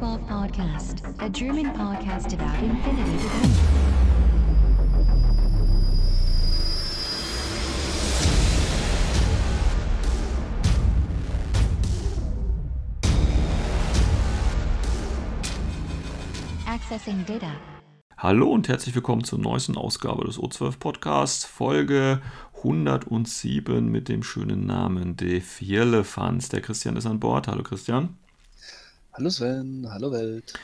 Welcome to the O12 Podcast, a German podcast about infinity. Accessing Data. Hallo und herzlich willkommen zur neuesten Ausgabe des O12 Podcasts, Folge 107 mit dem schönen Namen De Vierlefanz. Der Christian ist an Bord. Hallo Christian. Hallo Sven, hallo Welt.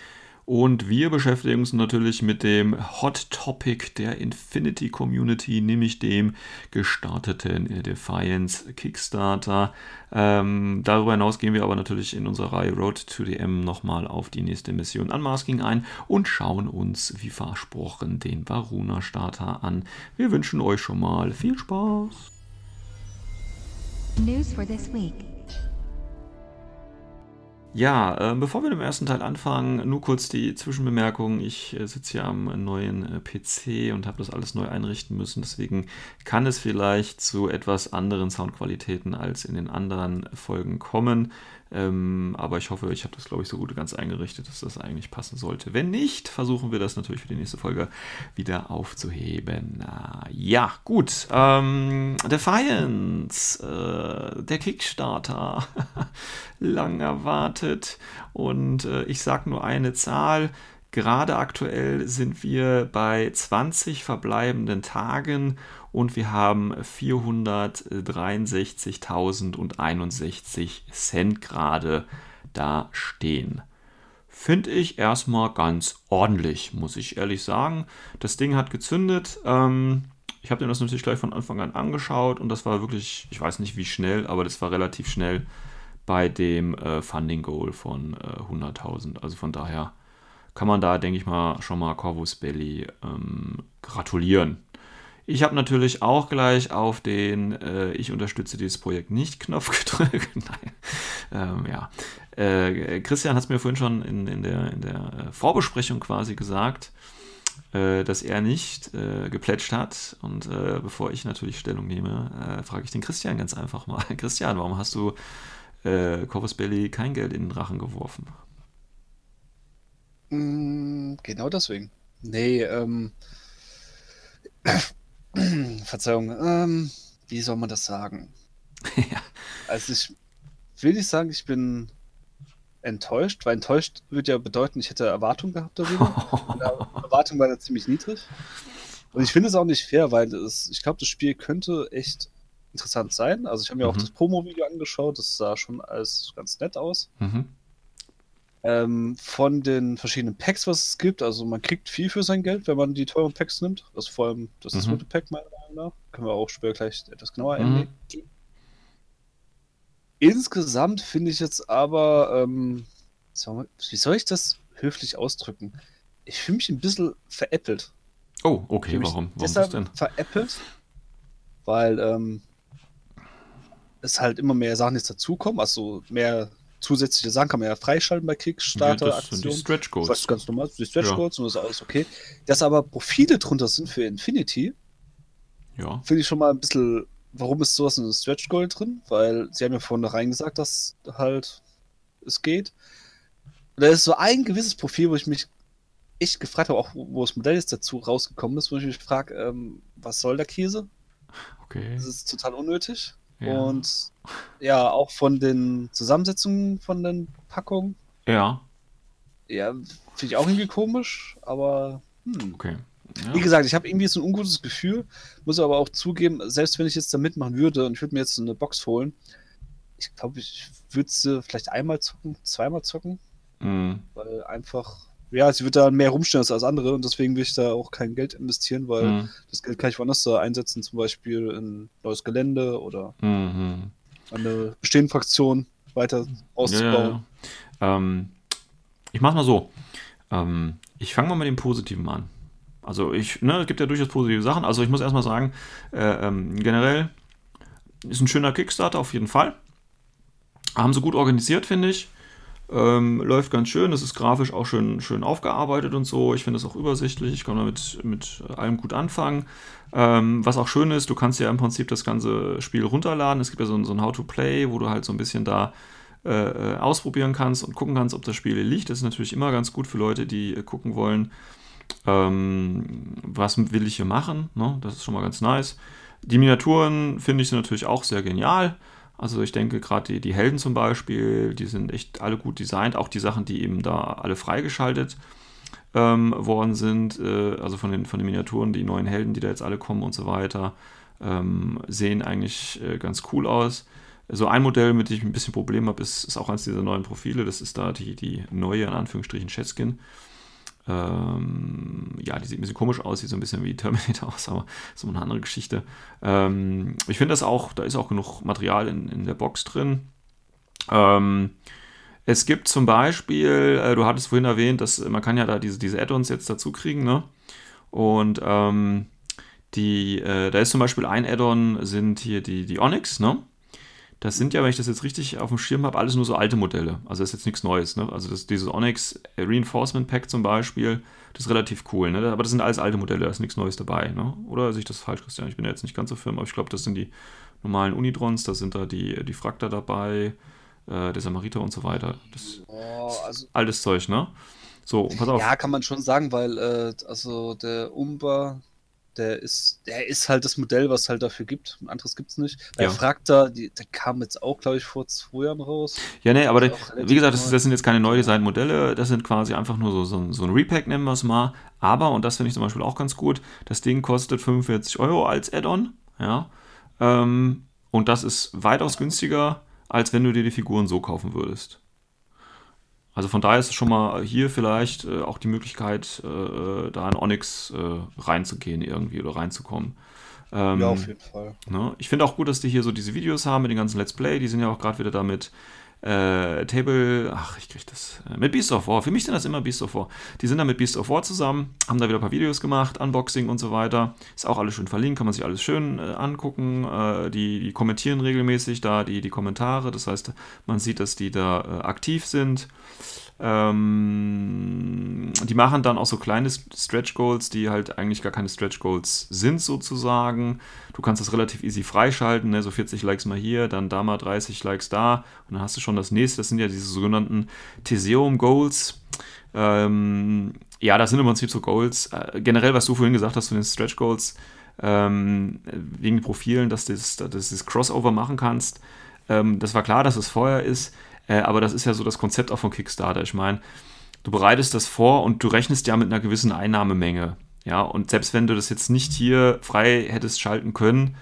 Und wir beschäftigen uns natürlich mit dem Hot Topic der Infinity Community, nämlich dem gestarteten Defiance Kickstarter. Ähm, darüber hinaus gehen wir aber natürlich in unserer Reihe Road to DM nochmal auf die nächste Mission Unmasking ein und schauen uns, wie versprochen, den Varuna Starter an. Wir wünschen euch schon mal viel Spaß. News for this week. Ja, äh, bevor wir mit dem ersten Teil anfangen, nur kurz die Zwischenbemerkung. Ich äh, sitze hier am neuen äh, PC und habe das alles neu einrichten müssen. Deswegen kann es vielleicht zu etwas anderen Soundqualitäten als in den anderen Folgen kommen. Ähm, aber ich hoffe, ich habe das, glaube ich, so gut ganz eingerichtet, dass das eigentlich passen sollte. Wenn nicht, versuchen wir das natürlich für die nächste Folge wieder aufzuheben. Ja, gut. Ähm, Defiance, äh, der Kickstarter, lang erwartet. Und äh, ich sage nur eine Zahl. Gerade aktuell sind wir bei 20 verbleibenden Tagen und wir haben 463.061 Cent gerade da stehen. Finde ich erstmal ganz ordentlich, muss ich ehrlich sagen. Das Ding hat gezündet. Ähm, ich habe mir das natürlich gleich von Anfang an angeschaut und das war wirklich, ich weiß nicht wie schnell, aber das war relativ schnell bei dem äh, Funding Goal von äh, 100.000. Also von daher kann man da, denke ich mal, schon mal Corvus Belly ähm, gratulieren. Ich habe natürlich auch gleich auf den äh, Ich unterstütze dieses Projekt nicht Knopf gedrückt. Nein. Ähm, ja. Äh, Christian hat es mir vorhin schon in, in der, in der äh, Vorbesprechung quasi gesagt, äh, dass er nicht äh, geplätscht hat. Und äh, bevor ich natürlich Stellung nehme, frage ich den Christian ganz einfach mal. Christian, warum hast du äh, Corvus Belly kein Geld in den Drachen geworfen? Mm, genau deswegen. Nee, ähm. Verzeihung, ähm, wie soll man das sagen? ja. Also ich will nicht sagen, ich bin enttäuscht, weil enttäuscht würde ja bedeuten, ich hätte Erwartungen gehabt darüber. Erwartung war da ziemlich niedrig. Und ich finde es auch nicht fair, weil es, ich glaube, das Spiel könnte echt interessant sein. Also ich habe mir mhm. auch das Promo-Video angeschaut, das sah schon alles ganz nett aus. Mhm ähm, von den verschiedenen Packs, was es gibt. Also man kriegt viel für sein Geld, wenn man die teuren Packs nimmt. Das ist vor allem das mhm. zweite Pack meiner Meinung nach. Können wir auch später gleich etwas genauer mhm. eingehen. Insgesamt finde ich jetzt aber, ähm, wie soll ich das höflich ausdrücken? Ich fühle mich ein bisschen veräppelt. Oh, okay, warum? Warum deshalb denn? Veräppelt, weil ähm, es halt immer mehr Sachen jetzt dazukommen, also mehr zusätzliche Sachen kann man ja freischalten bei Kickstarter. Ja, das sind die Stretch Goals. Was ganz normal, die Stretch Goals ja. und das ist alles okay. Dass aber Profile drunter sind für Infinity, ja. finde ich schon mal ein bisschen, warum ist sowas in einem Stretch Goal drin? Weil sie haben ja vornherein gesagt, dass halt es geht. Und da ist so ein gewisses Profil, wo ich mich echt gefragt habe, auch wo das Modell jetzt dazu rausgekommen ist, wo ich mich frage, ähm, was soll der Käse? Okay. Das ist total unnötig. Ja. Und ja, auch von den Zusammensetzungen von den Packungen. Ja. Ja, finde ich auch irgendwie komisch, aber hm. okay. Ja. Wie gesagt, ich habe irgendwie so ein ungutes Gefühl, muss aber auch zugeben, selbst wenn ich jetzt da mitmachen würde und ich würde mir jetzt eine Box holen, ich glaube, ich würde sie vielleicht einmal zocken, zweimal zocken, mhm. weil einfach ja, sie wird da mehr rumstehen als andere und deswegen will ich da auch kein Geld investieren, weil mhm. das Geld kann ich woanders da einsetzen, zum Beispiel in neues Gelände oder mhm. eine bestehende Fraktion weiter auszubauen. Ja, ja. Ähm, ich mach's mal so. Ähm, ich fange mal mit dem Positiven an. Also ich, ne, es gibt ja durchaus positive Sachen. Also ich muss erstmal sagen, äh, ähm, generell ist ein schöner Kickstarter auf jeden Fall. Haben sie gut organisiert, finde ich. Ähm, läuft ganz schön, es ist grafisch auch schön, schön aufgearbeitet und so. Ich finde es auch übersichtlich, ich kann damit mit allem gut anfangen. Ähm, was auch schön ist, du kannst ja im Prinzip das ganze Spiel runterladen. Es gibt ja so, so ein How-to-Play, wo du halt so ein bisschen da äh, äh, ausprobieren kannst und gucken kannst, ob das Spiel liegt. Das ist natürlich immer ganz gut für Leute, die äh, gucken wollen, ähm, was will ich hier machen. Ne? Das ist schon mal ganz nice. Die Miniaturen finde ich natürlich auch sehr genial. Also ich denke gerade die, die Helden zum Beispiel, die sind echt alle gut designt. Auch die Sachen, die eben da alle freigeschaltet ähm, worden sind, äh, also von den, von den Miniaturen, die neuen Helden, die da jetzt alle kommen und so weiter, ähm, sehen eigentlich äh, ganz cool aus. So ein Modell, mit dem ich ein bisschen Probleme habe, ist, ist auch eines dieser neuen Profile. Das ist da die, die neue, in Anführungsstrichen, Cheskin. Ähm, ja, die sieht ein bisschen komisch aus, sieht so ein bisschen wie Terminator aus, aber so eine andere Geschichte. Ähm, ich finde das auch, da ist auch genug Material in, in der Box drin. Ähm, es gibt zum Beispiel, äh, du hattest vorhin erwähnt, dass man kann ja da diese, diese Add-ons jetzt dazu kriegen, ne? Und ähm, die, äh, da ist zum Beispiel ein Add-on, sind hier die, die Onyx, ne? Das sind ja, wenn ich das jetzt richtig auf dem Schirm habe, alles nur so alte Modelle. Also das ist jetzt nichts Neues. Ne? Also das, dieses Onyx Reinforcement Pack zum Beispiel, das ist relativ cool. Ne? Aber das sind alles alte Modelle, da ist nichts Neues dabei. Ne? Oder sehe ich das falsch, Christian? Ich bin ja jetzt nicht ganz so firm, aber ich glaube, das sind die normalen Unitrons, da sind da die, die Frakta dabei, äh, der Samariter und so weiter. Das oh, also, altes Zeug, ne? So, pass auf. Ja, kann man schon sagen, weil äh, also der Umber, der ist, der ist halt das Modell, was es halt dafür gibt. Ein anderes gibt es nicht. Bei ja. Frakta, die, der kam jetzt auch, glaube ich, vor zwei Jahren raus. Ja, nee, aber der, wie gesagt, das, das, sind jetzt keine neu designten Modelle, das sind quasi einfach nur so, so, so ein Repack, nennen wir es mal. Aber, und das finde ich zum Beispiel auch ganz gut, das Ding kostet 45 Euro als Add-on. Ja. Ähm, und das ist weitaus günstiger als wenn du dir die Figuren so kaufen würdest. Also von daher ist es schon mal hier vielleicht äh, auch die Möglichkeit, äh, da in Onyx äh, reinzugehen irgendwie oder reinzukommen. Ähm, ja, auf jeden Fall. Ne? Ich finde auch gut, dass die hier so diese Videos haben mit den ganzen Let's Play. Die sind ja auch gerade wieder damit äh, Table, ach, ich krieg das, äh, mit Beast of War. Für mich sind das immer Beast of War. Die sind da mit Beast of War zusammen, haben da wieder ein paar Videos gemacht, Unboxing und so weiter. Ist auch alles schön verlinkt, kann man sich alles schön äh, angucken. Äh, die, die, kommentieren regelmäßig da die, die Kommentare, das heißt, man sieht, dass die da äh, aktiv sind. Ähm, die machen dann auch so kleine Stretch Goals, die halt eigentlich gar keine Stretch Goals sind, sozusagen. Du kannst das relativ easy freischalten, ne? so 40 Likes mal hier, dann da mal 30 Likes da und dann hast du schon das nächste. Das sind ja diese sogenannten Theseum Goals. Ähm, ja, das sind im Prinzip so Goals. Äh, generell, was du vorhin gesagt hast zu den Stretch Goals, ähm, wegen Profilen, dass du das, das Crossover machen kannst. Ähm, das war klar, dass es vorher ist. Äh, aber das ist ja so das Konzept auch von Kickstarter. Ich meine, du bereitest das vor und du rechnest ja mit einer gewissen Einnahmemenge. Ja, und selbst wenn du das jetzt nicht hier frei hättest schalten können,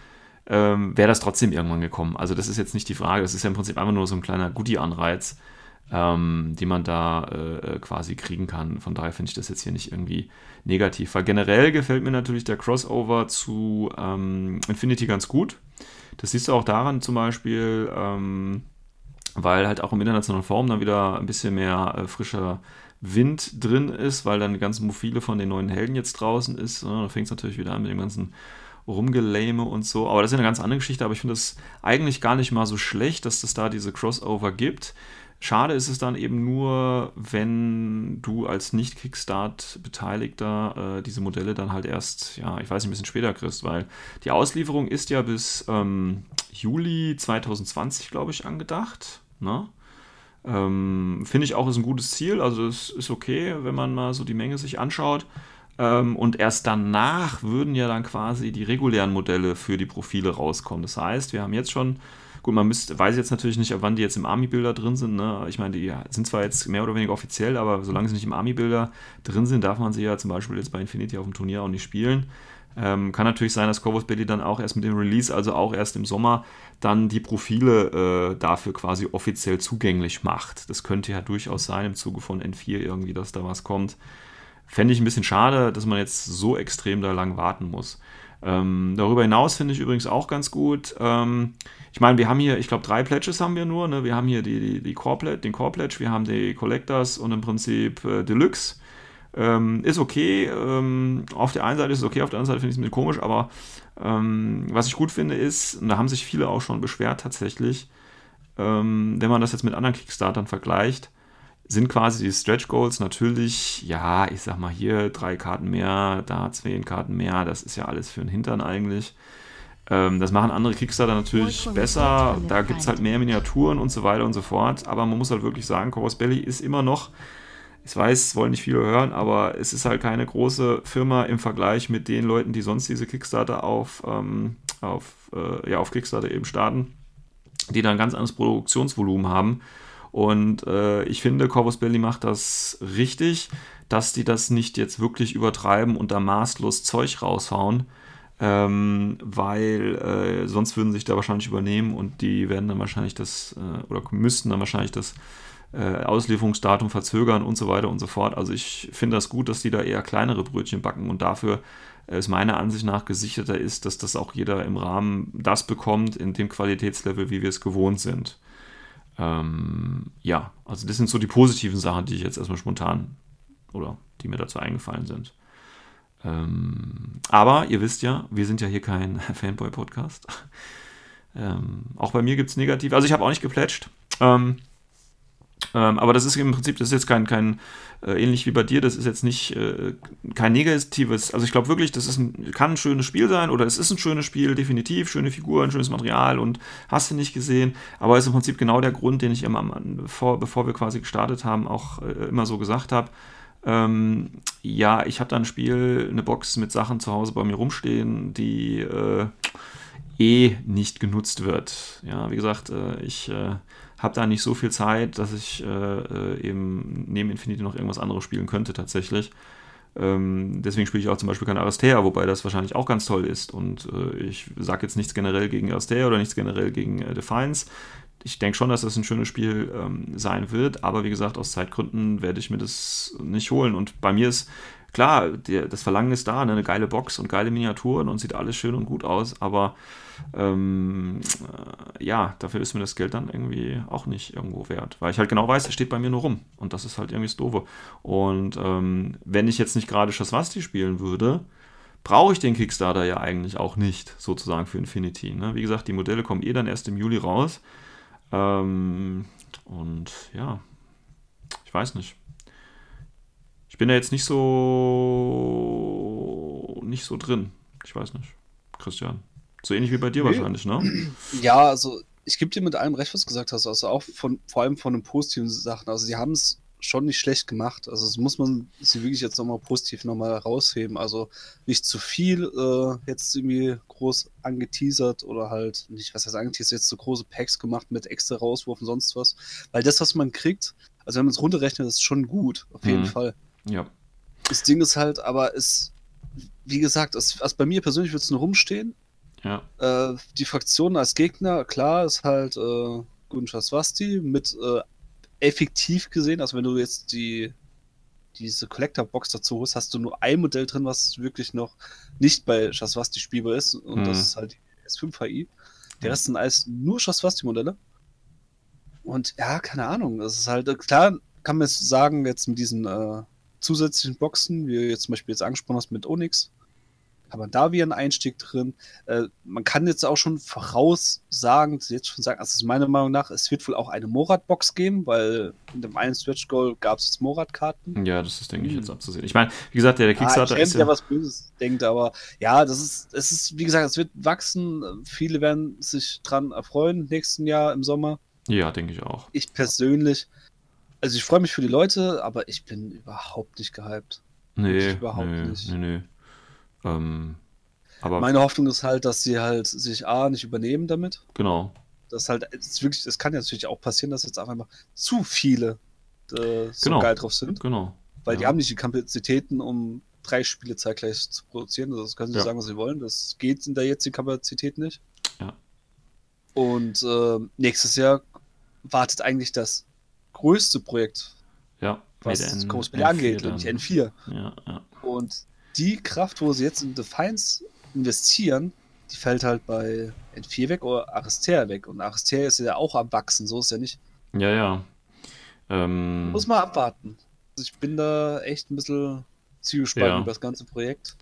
ähm, wäre das trotzdem irgendwann gekommen. Also das ist jetzt nicht die Frage, das ist ja im Prinzip einfach nur so ein kleiner Goodie-Anreiz, ähm, den man da äh, quasi kriegen kann. Von daher finde ich das jetzt hier nicht irgendwie negativ. Weil generell gefällt mir natürlich der Crossover zu ähm, Infinity ganz gut. Das siehst du auch daran zum Beispiel, ähm, weil halt auch im internationalen Forum dann wieder ein bisschen mehr äh, frischer Wind drin ist, weil dann die ganzen Mofile von den neuen Helden jetzt draußen ist. Ne? Da fängt es natürlich wieder an mit dem ganzen Rumgelame und so. Aber das ist ja eine ganz andere Geschichte, aber ich finde es eigentlich gar nicht mal so schlecht, dass es da diese Crossover gibt. Schade ist es dann eben nur, wenn du als Nicht-Kickstart-Beteiligter äh, diese Modelle dann halt erst, ja, ich weiß nicht, ein bisschen später kriegst, weil die Auslieferung ist ja bis ähm, Juli 2020, glaube ich, angedacht. Ne? Ähm, Finde ich auch ist ein gutes Ziel. Also es ist okay, wenn man mal so die Menge sich anschaut. Ähm, und erst danach würden ja dann quasi die regulären Modelle für die Profile rauskommen. Das heißt, wir haben jetzt schon, gut, man müsste, weiß jetzt natürlich nicht, wann die jetzt im Army-Bilder drin sind. Ne? Ich meine, die sind zwar jetzt mehr oder weniger offiziell, aber solange sie nicht im Army-Bilder drin sind, darf man sie ja zum Beispiel jetzt bei Infinity auf dem Turnier auch nicht spielen. Ähm, kann natürlich sein, dass Corvus Belly dann auch erst mit dem Release, also auch erst im Sommer, dann die Profile äh, dafür quasi offiziell zugänglich macht. Das könnte ja durchaus sein im Zuge von N4 irgendwie, dass da was kommt. Fände ich ein bisschen schade, dass man jetzt so extrem da lang warten muss. Ähm, darüber hinaus finde ich übrigens auch ganz gut. Ähm, ich meine, wir haben hier, ich glaube, drei Pledges haben wir nur. Ne? Wir haben hier die, die, die Core den Core Pledge, wir haben die Collectors und im Prinzip äh, Deluxe. Ähm, ist okay. Ähm, auf der einen Seite ist es okay, auf der anderen Seite finde ich es ein bisschen komisch, aber ähm, was ich gut finde ist, und da haben sich viele auch schon beschwert tatsächlich, ähm, wenn man das jetzt mit anderen Kickstartern vergleicht, sind quasi die Stretch Goals natürlich, ja, ich sag mal hier drei Karten mehr, da zehn Karten mehr, das ist ja alles für den Hintern eigentlich. Ähm, das machen andere Kickstarter natürlich besser. Da gibt es halt mehr Miniaturen und so weiter und so fort. Aber man muss halt wirklich sagen, Corvus Belly ist immer noch, ich weiß, wollen nicht viele hören, aber es ist halt keine große Firma im Vergleich mit den Leuten, die sonst diese Kickstarter auf, ähm, auf, äh, ja, auf Kickstarter eben starten, die da ein ganz anderes Produktionsvolumen haben. Und äh, ich finde, Corvus Belly macht das richtig, dass die das nicht jetzt wirklich übertreiben und da maßlos Zeug raushauen ähm, weil äh, sonst würden sie sich da wahrscheinlich übernehmen und die werden dann wahrscheinlich das äh, oder müssten dann wahrscheinlich das äh, Auslieferungsdatum verzögern und so weiter und so fort. Also ich finde das gut, dass die da eher kleinere Brötchen backen und dafür es meiner Ansicht nach gesicherter ist, dass das auch jeder im Rahmen das bekommt in dem Qualitätslevel, wie wir es gewohnt sind. Ähm, ja, also das sind so die positiven Sachen, die ich jetzt erstmal spontan oder die mir dazu eingefallen sind. Ähm, aber ihr wisst ja, wir sind ja hier kein Fanboy-Podcast. Ähm, auch bei mir gibt es negativ. Also ich habe auch nicht geplätscht. Ähm, ähm, aber das ist im Prinzip, das ist jetzt kein, kein äh, ähnlich wie bei dir, das ist jetzt nicht äh, kein negatives. Also ich glaube wirklich, das ist ein, kann ein schönes Spiel sein oder es ist ein schönes Spiel, definitiv, schöne Figuren, schönes Material und hast du nicht gesehen. Aber es ist im Prinzip genau der Grund, den ich immer, bevor, bevor wir quasi gestartet haben, auch äh, immer so gesagt habe ähm, ja, ich habe da ein Spiel, eine Box mit Sachen zu Hause bei mir rumstehen, die äh, eh nicht genutzt wird. Ja, wie gesagt, äh, ich äh, habe da nicht so viel Zeit, dass ich äh, äh, eben neben Infinity noch irgendwas anderes spielen könnte tatsächlich. Ähm, deswegen spiele ich auch zum Beispiel kein Aristea, wobei das wahrscheinlich auch ganz toll ist. Und äh, ich sage jetzt nichts generell gegen Aristea oder nichts generell gegen Defiance ich denke schon, dass das ein schönes Spiel ähm, sein wird, aber wie gesagt, aus Zeitgründen werde ich mir das nicht holen. Und bei mir ist klar, der, das Verlangen ist da, ne? eine geile Box und geile Miniaturen und sieht alles schön und gut aus, aber ähm, äh, ja, dafür ist mir das Geld dann irgendwie auch nicht irgendwo wert, weil ich halt genau weiß, es steht bei mir nur rum und das ist halt irgendwie das Doofe. Und ähm, wenn ich jetzt nicht gerade Schaswasti spielen würde, brauche ich den Kickstarter ja eigentlich auch nicht, sozusagen für Infinity. Ne? Wie gesagt, die Modelle kommen eh dann erst im Juli raus. Ähm, und ja, ich weiß nicht. Ich bin da jetzt nicht so nicht so drin. Ich weiß nicht. Christian. So ähnlich wie bei dir nee. wahrscheinlich, ne? Ja, also ich gebe dir mit allem recht, was du gesagt hast. Also auch von, vor allem von den positiven Sachen. Also sie haben es schon nicht schlecht gemacht. Also das muss man sie wirklich jetzt nochmal positiv nochmal rausheben. Also nicht zu viel äh, jetzt irgendwie groß angeteasert oder halt nicht, was heißt angeteasert, jetzt so große Packs gemacht mit extra Rauswurf und sonst was. Weil das, was man kriegt, also wenn man es runterrechnet, ist schon gut, auf jeden mhm. Fall. Ja. Das Ding ist halt, aber ist, wie gesagt, es, also bei mir persönlich wird es nur rumstehen. Ja. Äh, die Fraktion als Gegner, klar, ist halt äh, Gunschas Swasti mit äh, effektiv gesehen, also wenn du jetzt die diese Collector-Box dazu hast, hast du nur ein Modell drin, was wirklich noch nicht bei Shaswasti spielbar ist. Und mhm. das ist halt die S5 HI. Der Rest sind alles nur Shaswasti-Modelle. Und ja, keine Ahnung. Das ist halt, klar, kann man jetzt sagen, jetzt mit diesen äh, zusätzlichen Boxen, wie du jetzt zum Beispiel jetzt angesprochen hast mit Onyx, hat man da wieder einen Einstieg drin. Äh, man kann jetzt auch schon voraussagen, jetzt schon sagen, also meiner Meinung nach, es wird wohl auch eine Morat-Box geben, weil in dem einen Stretch Goal gab es jetzt Morat-Karten. Ja, das ist, denke ich, jetzt abzusehen. Ich meine, wie gesagt, der, der Kickstarter ah, ich ist. Ja, was Böses denkt, aber ja, das ist, es ist, wie gesagt, es wird wachsen. Viele werden sich dran erfreuen nächsten Jahr im Sommer. Ja, denke ich auch. Ich persönlich, also ich freue mich für die Leute, aber ich bin überhaupt nicht gehypt. Nee, überhaupt nee, nicht. Nee, nee. Ähm, aber Meine Hoffnung ist halt, dass sie halt sich A nicht übernehmen damit. Genau. Das halt, es wirklich, es kann ja natürlich auch passieren, dass jetzt einfach zu viele äh, so genau. geil drauf sind. Genau. Weil ja. die haben nicht die Kapazitäten, um drei Spiele zeitgleich zu produzieren. Also das können sie ja. sagen, was sie wollen. Das geht in der jetzigen Kapazität nicht. Ja. Und äh, nächstes Jahr wartet eigentlich das größte Projekt, ja, was Cosplay angeht, nämlich N4. Ja, ja. Und die Kraft, wo sie jetzt in Defiance investieren, die fällt halt bei N4 weg oder Aristea weg. Und Aristea ist ja auch am Wachsen, so ist ja nicht. Ja, ja. Ähm, Muss man abwarten. Also ich bin da echt ein bisschen zielgespannt ja. über das ganze Projekt.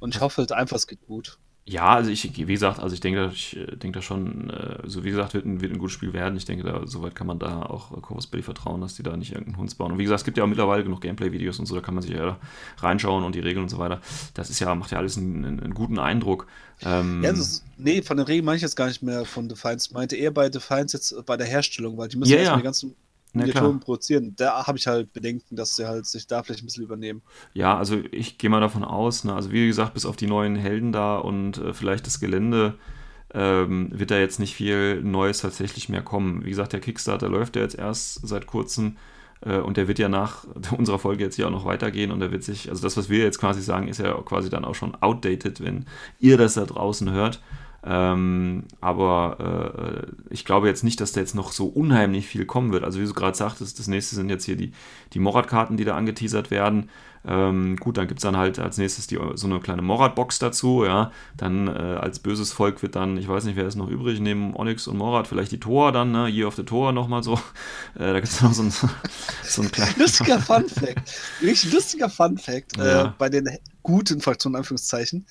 Und ich hoffe halt einfach, es geht gut. Ja, also ich, wie gesagt, also ich denke, ich äh, denke da schon, äh, so wie gesagt, wird ein, wird ein gutes Spiel werden. Ich denke, da soweit kann man da auch Corvus Belly vertrauen, dass die da nicht irgendeinen Hund bauen. Und wie gesagt, es gibt ja auch mittlerweile genug Gameplay-Videos und so, da kann man sich ja reinschauen und die Regeln und so weiter. Das ist ja, macht ja alles einen, einen guten Eindruck. Ähm, ja, ist, nee, von den Regeln meine ich jetzt gar nicht mehr von Defiance. Meinte eher bei Defiance jetzt bei der Herstellung, weil die müssen ja, erstmal die ganzen Miniaturen produzieren. Da habe ich halt Bedenken, dass sie halt sich da vielleicht ein bisschen übernehmen. Ja, also ich gehe mal davon aus, ne, also wie gesagt, bis auf die neuen Helden da und äh, vielleicht das Gelände ähm, wird da jetzt nicht viel Neues tatsächlich mehr kommen. Wie gesagt, der Kickstarter läuft ja jetzt erst seit kurzem äh, und der wird ja nach unserer Folge jetzt hier auch noch weitergehen und da wird sich, also das, was wir jetzt quasi sagen, ist ja quasi dann auch schon outdated, wenn ihr das da draußen hört. Ähm, aber äh, ich glaube jetzt nicht, dass da jetzt noch so unheimlich viel kommen wird. Also wie du gerade sagtest, das nächste sind jetzt hier die, die Morat-Karten, die da angeteasert werden. Ähm, gut, dann gibt es dann halt als nächstes die, so eine kleine Morat-Box dazu, ja. Dann äh, als böses Volk wird dann, ich weiß nicht, wer ist noch übrig, neben Onyx und Morat, vielleicht die Tor dann, ne? Year of the Tor nochmal so. Äh, da gibt es noch so ein, so ein kleines. Lustiger Fun-Fact. Wirklich lustiger Fun-Fact. Äh, ja. bei den guten Fraktionen, Anführungszeichen.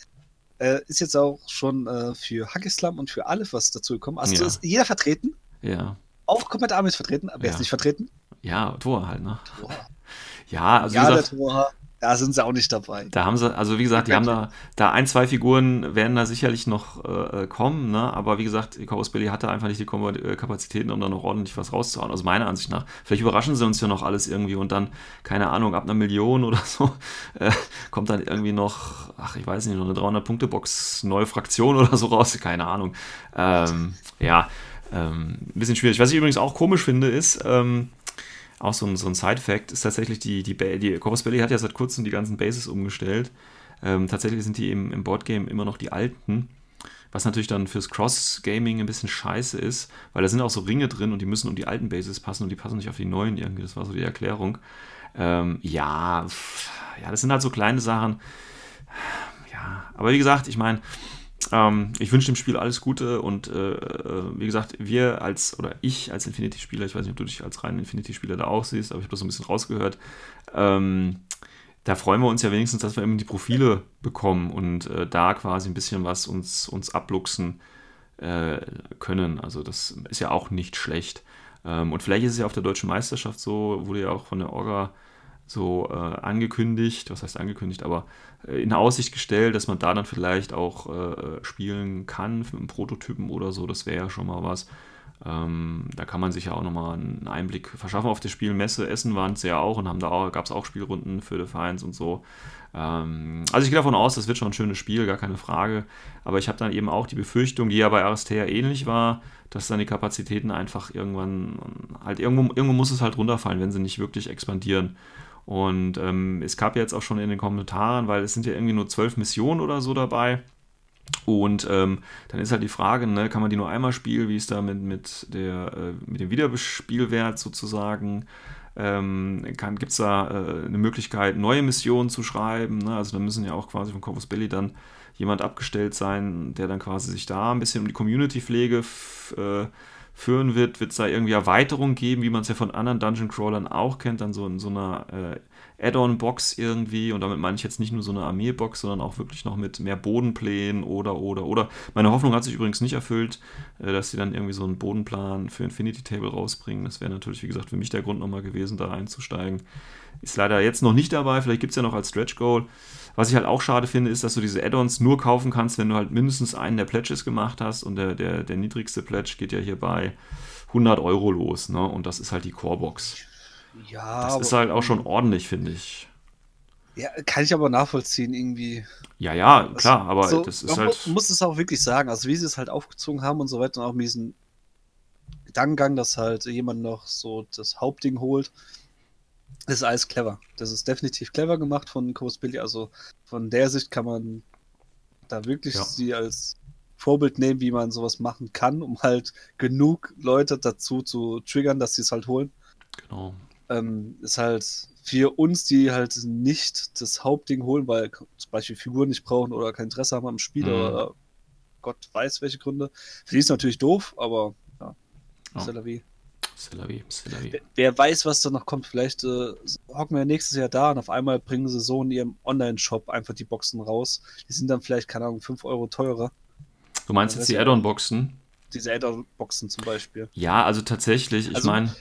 Äh, ist jetzt auch schon äh, für Hackislam und für Aleph was dazu gekommen. Also ja. ist jeder vertreten. Ja. Auch komplett Army ist vertreten, aber ja. ist nicht vertreten? Ja, Tor halt, ne? Tor. Ja, also ja, gesagt, der Tor da sind sie auch nicht dabei. Da haben sie, also wie gesagt, die haben da, da ein, zwei Figuren werden da sicherlich noch äh, kommen, ne? aber wie gesagt, Chaos Billy hatte einfach nicht die äh, Kapazitäten, um da noch ordentlich was rauszuhauen, also meiner Ansicht nach. Vielleicht überraschen sie uns ja noch alles irgendwie und dann, keine Ahnung, ab einer Million oder so, äh, kommt dann irgendwie noch, ach, ich weiß nicht, noch eine 300-Punkte-Box, neue Fraktion oder so raus, keine Ahnung. Ähm, ja, ähm, ein bisschen schwierig. Was ich übrigens auch komisch finde, ist, ähm, auch so ein, so ein Side-Fact ist tatsächlich, die, die, die Corvus Belly hat ja seit kurzem die ganzen Bases umgestellt. Ähm, tatsächlich sind die im, im Boardgame immer noch die alten. Was natürlich dann fürs Cross-Gaming ein bisschen scheiße ist, weil da sind auch so Ringe drin und die müssen um die alten Bases passen und die passen nicht auf die neuen irgendwie. Das war so die Erklärung. Ähm, ja, ja, das sind halt so kleine Sachen. Ja, aber wie gesagt, ich meine, ähm, ich wünsche dem Spiel alles Gute und äh, äh, wie gesagt, wir als, oder ich als Infinity-Spieler, ich weiß nicht, ob du dich als reinen Infinity-Spieler da auch siehst, aber ich habe das so ein bisschen rausgehört. Ähm, da freuen wir uns ja wenigstens, dass wir eben die Profile bekommen und äh, da quasi ein bisschen was uns, uns abluchsen äh, können. Also das ist ja auch nicht schlecht. Ähm, und vielleicht ist es ja auf der deutschen Meisterschaft so, wurde ja auch von der Orga so äh, angekündigt, was heißt angekündigt, aber äh, in Aussicht gestellt, dass man da dann vielleicht auch äh, spielen kann mit einem Prototypen oder so. Das wäre ja schon mal was. Ähm, da kann man sich ja auch nochmal einen Einblick verschaffen auf die Spielmesse. Essen waren es ja auch und haben da gab es auch Spielrunden für Defiance und so. Ähm, also ich gehe davon aus, das wird schon ein schönes Spiel, gar keine Frage. Aber ich habe dann eben auch die Befürchtung, die ja bei Aristea ähnlich war, dass dann die Kapazitäten einfach irgendwann halt irgendwo, irgendwo muss es halt runterfallen, wenn sie nicht wirklich expandieren. Und ähm, es gab jetzt auch schon in den Kommentaren, weil es sind ja irgendwie nur zwölf Missionen oder so dabei. Und ähm, dann ist halt die Frage, ne, kann man die nur einmal spielen, wie ist da mit, mit, der, äh, mit dem Wiederspielwert sozusagen? Ähm, Gibt es da äh, eine Möglichkeit, neue Missionen zu schreiben? Ne? Also da müssen ja auch quasi von Corvus Belly dann jemand abgestellt sein, der dann quasi sich da ein bisschen um die Community-Pflege äh, führen wird, wird es da irgendwie Erweiterungen geben, wie man es ja von anderen Dungeon Crawlern auch kennt, dann so in so einer äh, Add-on-Box irgendwie. Und damit meine ich jetzt nicht nur so eine Armee-Box, sondern auch wirklich noch mit mehr Bodenplänen oder, oder, oder. Meine Hoffnung hat sich übrigens nicht erfüllt, äh, dass sie dann irgendwie so einen Bodenplan für Infinity Table rausbringen. Das wäre natürlich, wie gesagt, für mich der Grund nochmal gewesen, da einzusteigen. Ist leider jetzt noch nicht dabei, vielleicht gibt es ja noch als Stretch Goal. Was ich halt auch schade finde, ist, dass du diese Add-ons nur kaufen kannst, wenn du halt mindestens einen der Pledges gemacht hast. Und der, der, der niedrigste Pledge geht ja hier bei 100 Euro los. Ne? Und das ist halt die Core-Box. Ja. Das ist halt auch schon ordentlich, finde ich. Ja, kann ich aber nachvollziehen irgendwie. Ja, ja, klar, aber so, das ist halt. Man muss es auch wirklich sagen, also wie sie es halt aufgezogen haben und so weiter und auch mit diesem Gedankengang, dass halt jemand noch so das Hauptding holt. Das ist alles clever. Das ist definitiv clever gemacht von Coast Billy. Also von der Sicht kann man da wirklich ja. sie als Vorbild nehmen, wie man sowas machen kann, um halt genug Leute dazu zu triggern, dass sie es halt holen. Genau. Ähm, ist halt für uns, die halt nicht das Hauptding holen, weil zum Beispiel Figuren nicht brauchen oder kein Interesse haben am Spiel mhm. oder Gott weiß welche Gründe. Für die ist natürlich doof, aber ja, ja. Cellavi, Cellavi. Wer, weiß, was da noch kommt. Vielleicht äh, hocken wir nächstes Jahr da und auf einmal bringen sie so in ihrem Online-Shop einfach die Boxen raus. Die sind dann vielleicht, keine Ahnung, 5 Euro teurer. Du meinst jetzt die Add-on-Boxen? Diese Add-on-Boxen zum Beispiel. Ja, also tatsächlich, ich also, meine,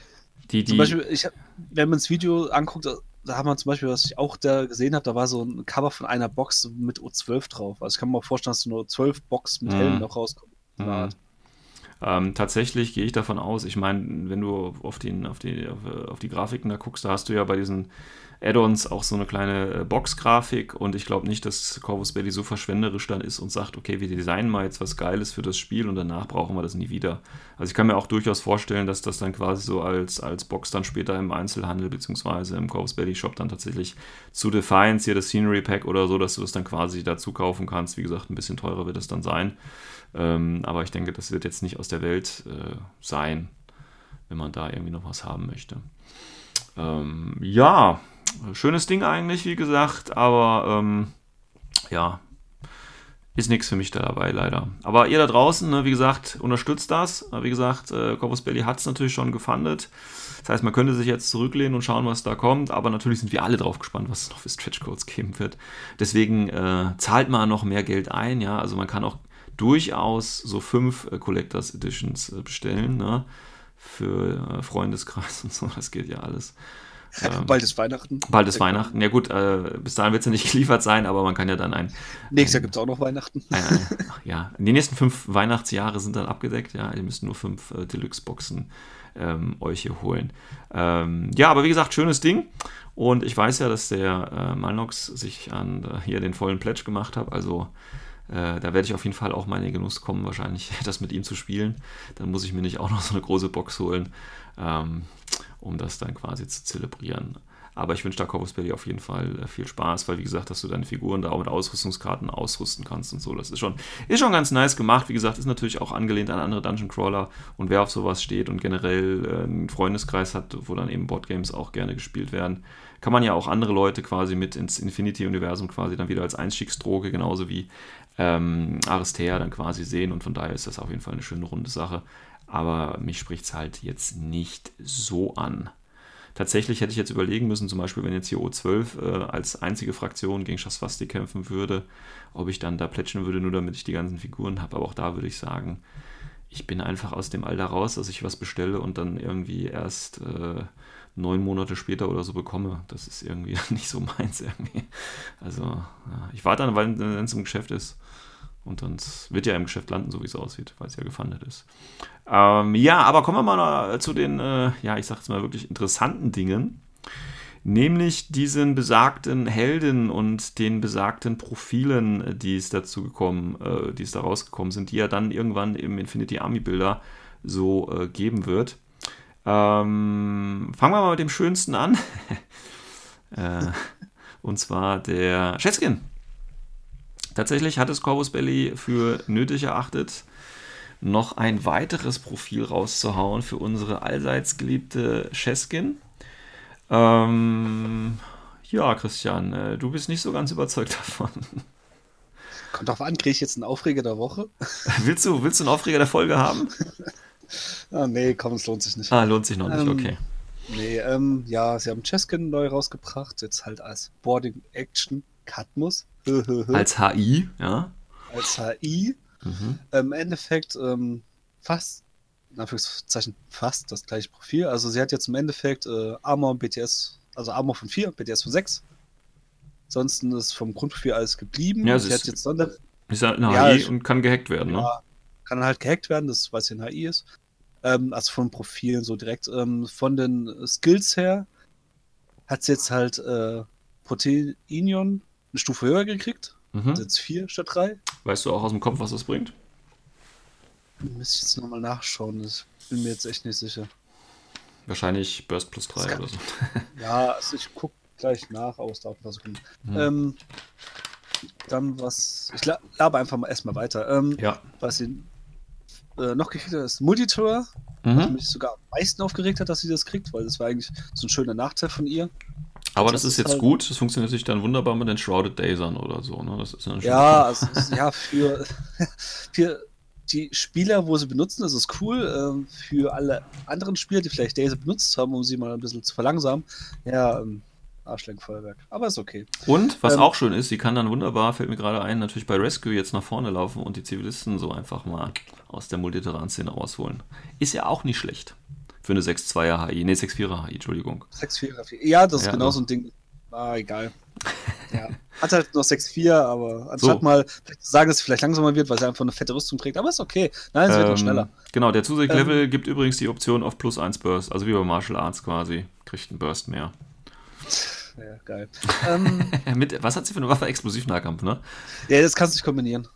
die, die. Zum Beispiel, ich, wenn man das Video anguckt, da haben wir zum Beispiel, was ich auch da gesehen habe, da war so ein Cover von einer Box mit O12 drauf. Also ich kann mir auch vorstellen, dass so eine 12 Box mit mm. Helm noch rauskommt. Mm. Ähm, tatsächlich gehe ich davon aus, ich meine, wenn du auf, den, auf, die, auf, auf die Grafiken da guckst, da hast du ja bei diesen Add-ons auch so eine kleine äh, Box-Grafik und ich glaube nicht, dass Corvus Belly so verschwenderisch dann ist und sagt, okay, wir designen mal jetzt was Geiles für das Spiel und danach brauchen wir das nie wieder. Also ich kann mir auch durchaus vorstellen, dass das dann quasi so als, als Box dann später im Einzelhandel beziehungsweise im Corvus Belly Shop dann tatsächlich zu Defiance hier das Scenery Pack oder so, dass du das dann quasi dazu kaufen kannst. Wie gesagt, ein bisschen teurer wird es dann sein. Ähm, aber ich denke, das wird jetzt nicht aus der Welt äh, sein, wenn man da irgendwie noch was haben möchte. Ähm, ja, schönes Ding eigentlich, wie gesagt, aber ähm, ja, ist nichts für mich da dabei, leider. Aber ihr da draußen, ne, wie gesagt, unterstützt das. Wie gesagt, äh, Corpus Belli hat es natürlich schon gefundet. Das heißt, man könnte sich jetzt zurücklehnen und schauen, was da kommt. Aber natürlich sind wir alle drauf gespannt, was es noch für Stretchcodes geben wird. Deswegen äh, zahlt man noch mehr Geld ein. Ja, also man kann auch durchaus so fünf äh, Collectors Editions äh, bestellen. Ne? Für äh, Freundeskreis und so. Das geht ja alles. Ähm, bald ist Weihnachten. Bald ist Weihnachten. Ja gut, äh, bis dahin wird es ja nicht geliefert sein, aber man kann ja dann ein... Nächstes Jahr gibt es auch noch Weihnachten. Ein, ein, ja, die nächsten fünf Weihnachtsjahre sind dann abgedeckt. Ja, ihr müsst nur fünf äh, Deluxe-Boxen ähm, euch hier holen. Ähm, ja, aber wie gesagt, schönes Ding. Und ich weiß ja, dass der äh, Malnox sich an äh, hier den vollen Pledge gemacht hat. Also äh, da werde ich auf jeden Fall auch mal in den Genuss kommen, wahrscheinlich das mit ihm zu spielen. Dann muss ich mir nicht auch noch so eine große Box holen. Ähm, um das dann quasi zu zelebrieren. Aber ich wünsche da Corvus Belly auf jeden Fall äh, viel Spaß, weil wie gesagt, dass du deine Figuren da auch mit Ausrüstungskarten ausrüsten kannst und so. Das ist schon, ist schon ganz nice gemacht. Wie gesagt, ist natürlich auch angelehnt an andere Dungeon Crawler und wer auf sowas steht und generell äh, einen Freundeskreis hat, wo dann eben Boardgames auch gerne gespielt werden, kann man ja auch andere Leute quasi mit ins Infinity-Universum quasi dann wieder als Einstiegsdroge, genauso wie ähm, Aristea dann quasi sehen und von daher ist das auf jeden Fall eine schöne runde Sache aber mich spricht es halt jetzt nicht so an. Tatsächlich hätte ich jetzt überlegen müssen, zum Beispiel, wenn jetzt hier O12 äh, als einzige Fraktion gegen Schasfasti kämpfen würde, ob ich dann da plätschern würde, nur damit ich die ganzen Figuren habe. Aber auch da würde ich sagen, ich bin einfach aus dem Alter raus, dass ich was bestelle und dann irgendwie erst äh, neun Monate später oder so bekomme. Das ist irgendwie nicht so meins irgendwie. Also, ja, ich warte dann, wenn es im Geschäft ist. Und dann wird ja im Geschäft landen, so wie es aussieht, weil es ja gefundet ist. Ähm, ja, aber kommen wir mal zu den, äh, ja, ich sag jetzt mal wirklich interessanten Dingen. Nämlich diesen besagten Helden und den besagten Profilen, die es dazu gekommen, äh, die es da rausgekommen sind, die ja dann irgendwann im Infinity Army Bilder so äh, geben wird. Ähm, fangen wir mal mit dem schönsten an. äh, und zwar der Cheskin. Tatsächlich hat es Corvus Belly für nötig erachtet, noch ein weiteres Profil rauszuhauen für unsere allseits geliebte Cheskin. Ähm, ja, Christian, äh, du bist nicht so ganz überzeugt davon. Kommt drauf an, kriege ich jetzt einen Aufreger der Woche? willst, du, willst du einen Aufreger der Folge haben? ah, nee, komm, es lohnt sich nicht. Ah, lohnt sich noch nicht, ähm, okay. Nee, ähm, ja, sie haben Cheskin neu rausgebracht, jetzt halt als Boarding Action Cadmus. als HI, ja. Als HI. Mhm. Im Endeffekt ähm, fast, in Anführungszeichen, fast das gleiche Profil. Also sie hat jetzt im Endeffekt äh, Armor und BTS, also Armor von 4, BTS von 6. Ansonsten ist vom Grundprofil alles geblieben. Ja, sie hat jetzt Sonder ist halt eine HI ja, und kann gehackt werden, ne? Ja, kann halt gehackt werden, das weiß ich ein HI ist. Ähm, also von Profilen so direkt. Ähm, von den Skills her hat sie jetzt halt äh, Proteinion eine Stufe höher gekriegt. Mhm. Jetzt vier statt drei. Weißt du auch aus dem Kopf, was das bringt? Müsste ich jetzt nochmal nachschauen. Ich bin mir jetzt echt nicht sicher. Wahrscheinlich Burst plus 3 oder so. ja, also ich gucke gleich nach, es paar Sekunden. Mhm. Ähm, dann was. Ich labe einfach mal erstmal weiter. Ähm, ja. Was sie äh, noch gekriegt hat, ist Multitour. Mhm. Was mich sogar am meisten aufgeregt hat, dass sie das kriegt, weil das war eigentlich so ein schöner Nachteil von ihr. Aber das, das ist jetzt halt gut, das funktioniert sich dann wunderbar mit den Shrouded Dazern oder so. Ne? Das ist ja, also, ja, für, für die Spieler, wo sie benutzen, das ist cool. Ähm, für alle anderen Spieler, die vielleicht Daisy benutzt haben, um sie mal ein bisschen zu verlangsamen, ja, ähm, Arschlenkfeuerwerk. Aber ist okay. Und, was Ähm, auch schön ist, sie kann dann wunderbar, fällt mir gerade ein, natürlich bei Rescue jetzt nach vorne laufen und die Zivilisten so einfach mal aus der Multiterran-Szene rausholen. Ist ja auch nicht schlecht. Für eine 6-2er HI, nee, 6-4er HI, Entschuldigung. 6-4, ja, das ist Ja, genau so ein Ding. Ah, egal. Ja. Hat halt noch 6-4, aber anstatt So. mal vielleicht zu sagen, dass sie vielleicht langsamer wird, weil sie einfach eine fette Rüstung trägt, aber ist okay. Nein, sie wird noch Ähm, schneller. Genau, der zusätzliche Ähm, Level gibt übrigens die Option auf plus 1 Burst, also wie bei Martial Arts quasi. Kriegt einen Burst mehr. Ja, geil. ähm, Mit, was hat sie für eine Waffe? Explosivnahkampf, ne? ja, das kannst du nicht kombinieren.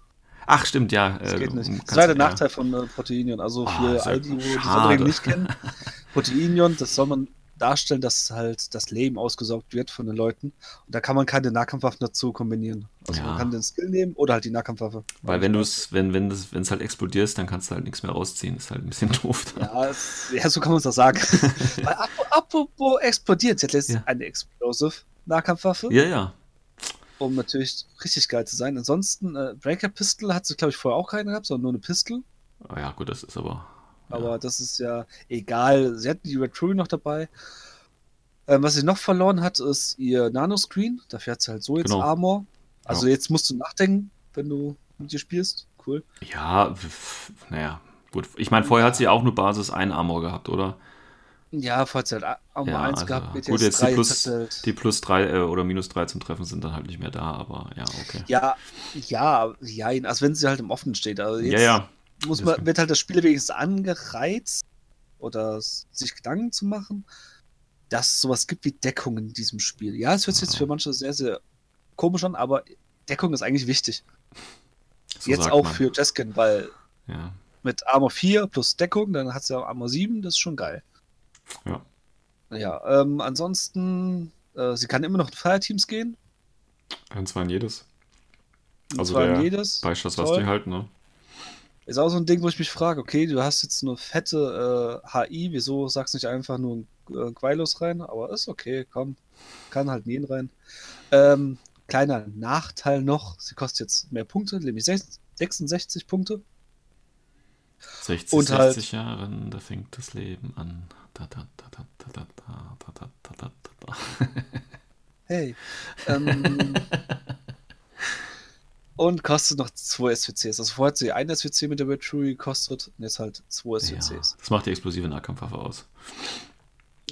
Ach, stimmt, ja. Das äh, geht nicht. kannst- Das war der ja. Nachteil von äh, Proteinion. Also Ah, für ist ja all die, die. Sonderregeln nicht kennen, Proteinion, das soll man darstellen, dass halt das Leben ausgesaugt wird von den Leuten. Und da kann man keine Nahkampfwaffen dazu kombinieren. Also Ja. man kann den Skill nehmen oder halt die Nahkampfwaffe. Weil wenn du es, wenn, wenn das, wenn es halt explodierst, dann kannst du halt nichts mehr rausziehen. Ist halt ein bisschen doof. Ja, es, ja, so kann man es auch sagen. Weil ap- apropos explodiert, jetzt Ja. eine Explosive Nahkampfwaffe, Ja, ja. um natürlich richtig geil zu sein. Ansonsten, äh, Breaker Pistol hat sie, glaube ich, vorher auch keine gehabt, sondern nur eine Pistol. Ah, ja, gut, das ist aber. Aber das ist ja egal. Sie hat die Red Fury noch dabei. Ähm, was sie noch verloren hat, ist ihr Nanoscreen. Dafür hat sie halt so jetzt Genau. Armor. Also Ja. jetzt musst du nachdenken, wenn du mit ihr spielst. Cool. Ja, naja, gut. Ich meine, vorher hat sie auch nur Basis 1 Armor gehabt, oder? Ja, vorher hat sie halt Armor Ja, 1 also, gehabt. gut, BTS jetzt die 3, plus, halt- die plus 3 äh, oder minus 3 zum Treffen sind dann halt nicht mehr da, aber ja, okay. Ja, ja, ja, also wenn sie halt im Offenen steht. Also jetzt ja, ja. Muss man, wird halt das Spiel wenigstens angereizt oder sich Gedanken zu machen, dass es sowas gibt wie Deckung in diesem Spiel. Ja, es hört sich jetzt für manche sehr, sehr komisch an, aber Deckung ist eigentlich wichtig. So jetzt auch man. für Jeskin, weil Ja, mit Armor 4 plus Deckung, dann hat sie ja Armor 7, das ist schon geil. ja. Ja, ähm, ansonsten, äh, sie kann immer noch in Fireteams gehen. Ein, zwei in jedes. Und Also der jedes. Beischuss hast Toll. du halt, ne? Ist auch so ein Ding, wo ich mich frage, okay, du hast jetzt eine fette äh, HI, wieso sagst du nicht einfach nur ein äh, Quailos rein? Aber ist okay, komm, kann halt Nien rein. Ähm, kleiner Nachteil noch, sie kostet jetzt mehr Punkte, nämlich sech- 66 Punkte. 60, Und halt- 60 Jahren, da fängt das Leben an. Da, da, und kostet noch 2 SWCs. Also vorher hat sie ein SWC mit der Fury gekostet und jetzt halt 2 Ja, SWCs. das macht die explosive Nahkampfwaffe aus.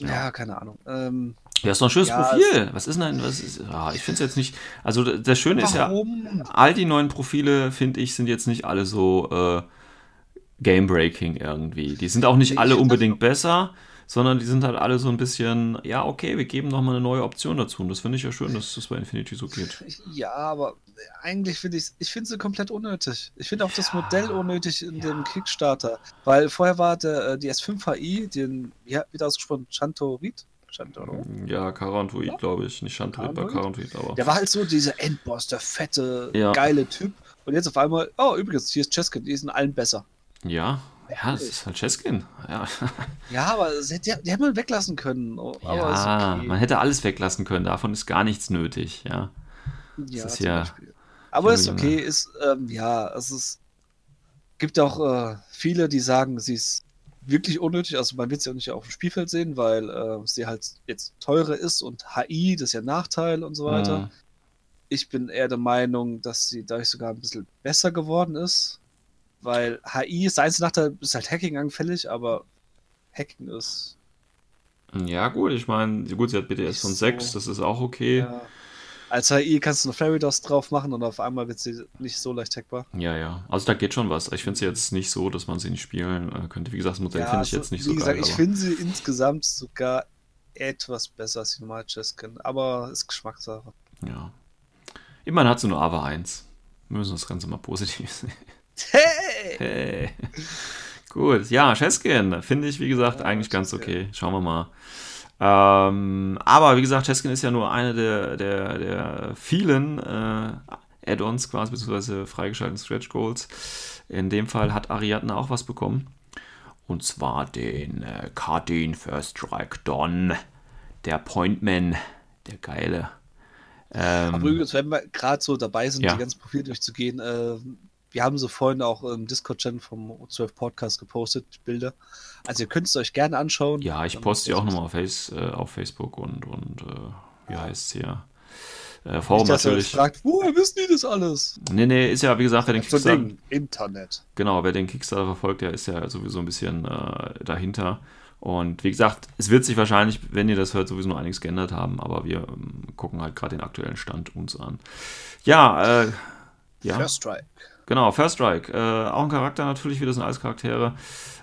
Ja, keine Ahnung. Ähm, Ja, ist doch ein schönes Ja, Profil. Was ist denn ein, was ist, ah, ich finde es jetzt nicht, also das Schöne ist ja, warum? all die neuen Profile, finde ich, sind jetzt nicht alle so äh, game-breaking irgendwie. Die sind auch nicht alle ich find unbedingt besser, sondern die sind halt alle so ein bisschen, ja, okay, wir geben noch mal eine neue Option dazu. Und das finde ich ja schön, dass das bei Infinity so geht. Ja, aber eigentlich finde ich ich finde sie komplett unnötig. Ich finde auch das Modell unnötig in dem Kickstarter. Weil vorher war der, äh, die S5 HI, den, wie wird ausgesprochen, Chantorit? Chantorit? Ja, Karantuit, glaube ich. Nicht Shantuit, bei Karantuit? Aber. Der war halt so dieser Endboss, der fette, Ja. geile Typ. Und jetzt auf einmal, oh, übrigens, hier ist Cheskin, die ist in allen besser. Ja, ja, das ist halt Cheskin. Ja, Ja, aber das hätte, die, hätte man weglassen können. Oh, Aber ja okay. man hätte alles weglassen können. Davon ist gar nichts nötig, ja. Ja, ist zum ja- Beispiel. Aber ist okay, ist, ähm, ja, es ist, gibt auch äh, viele, die sagen, sie ist wirklich unnötig, also man wird sie auch nicht auf dem Spielfeld sehen, weil äh, sie halt jetzt teurer ist und HI, das ist ja Nachteil und so weiter. Mhm. Ich bin eher der Meinung, dass sie dadurch sogar ein bisschen besser geworden ist, weil HI ist der einzige Nachteil, ist halt Hacking anfällig, aber Hacking ist, Ja, gut, ich meine, gut, sie hat BTS von so. 6, das ist auch okay. ja, als HI kannst du eine Fairy Dust drauf machen und auf einmal wird sie nicht so leicht hackbar. Ja, ja. Also da geht schon was. Ich finde es jetzt nicht so, dass man sie nicht spielen äh, könnte. Wie gesagt, das Modell finde ich also, jetzt nicht wie so gesagt, geil. ich aber- finde sie insgesamt sogar etwas besser als die normale Cheskin, aber ist Geschmackssache. ja. Immerhin hat sie nur AVA 1. Wir müssen das Ganze mal positiv sehen. Hey! Hey. Gut, ja, Cheskin finde ich, wie gesagt, Ja, eigentlich ganz okay. Schauen wir mal. Ähm, aber wie gesagt, Cheskin ist ja nur eine der, der, der vielen äh, Add-ons quasi, beziehungsweise freigeschalteten Stretch Goals. In dem Fall hat Ariadne auch was bekommen. Und zwar den äh, Cardin First Strike Don. Der Pointman. Der geile. Ähm, Aber übrigens, wenn wir gerade so dabei sind, ja. die ganzen Profile durchzugehen, äh, wir haben sie vorhin auch im Discord-Channel vom O12 Podcast gepostet, Bilder. Also ihr könnt es euch gerne anschauen. Ja, ich poste die auch nochmal auf, Face, äh, auf Facebook und, und äh, wie heißt es hier? Äh, Forum Nicht, dass ihr natürlich. fragt, woher wissen die das alles? Nee, nee, ist ja, wie gesagt, wer den So Kickstarter, Ding, Internet. genau, wer den Kickstarter verfolgt, der ist ja sowieso ein bisschen äh, dahinter. Und wie gesagt, es wird sich wahrscheinlich, wenn ihr das hört, sowieso noch einiges geändert haben, aber wir ähm, gucken halt gerade den aktuellen Stand uns an. Ja, äh, ja. First Strike. Genau, First Strike. Äh, auch ein Charakter natürlich, wie das sind alles Charaktere.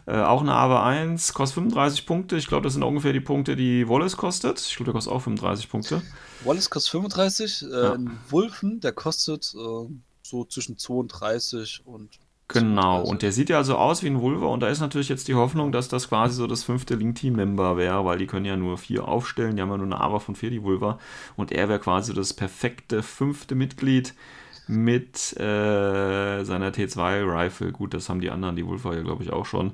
Äh, auch eine AWA 1, kostet 35 Punkte. Ich glaube, das sind ungefähr die Punkte, die Wallace kostet. Ich glaube, der kostet auch 35 Punkte. Wallace kostet 35, äh, Ja. ein Wulfen, der kostet äh, so zwischen 32 und Genau, 37. und der sieht ja also aus wie ein Vulva und da ist natürlich jetzt die Hoffnung, dass das quasi so das fünfte Link-Team-Member wäre, weil die können ja nur vier aufstellen, die haben ja nur eine AWA von vier, die Vulva und er wäre quasi das perfekte fünfte Mitglied mit äh, seiner T2-Rifle. Gut, das haben die anderen, die Vulva ja glaube ich auch schon.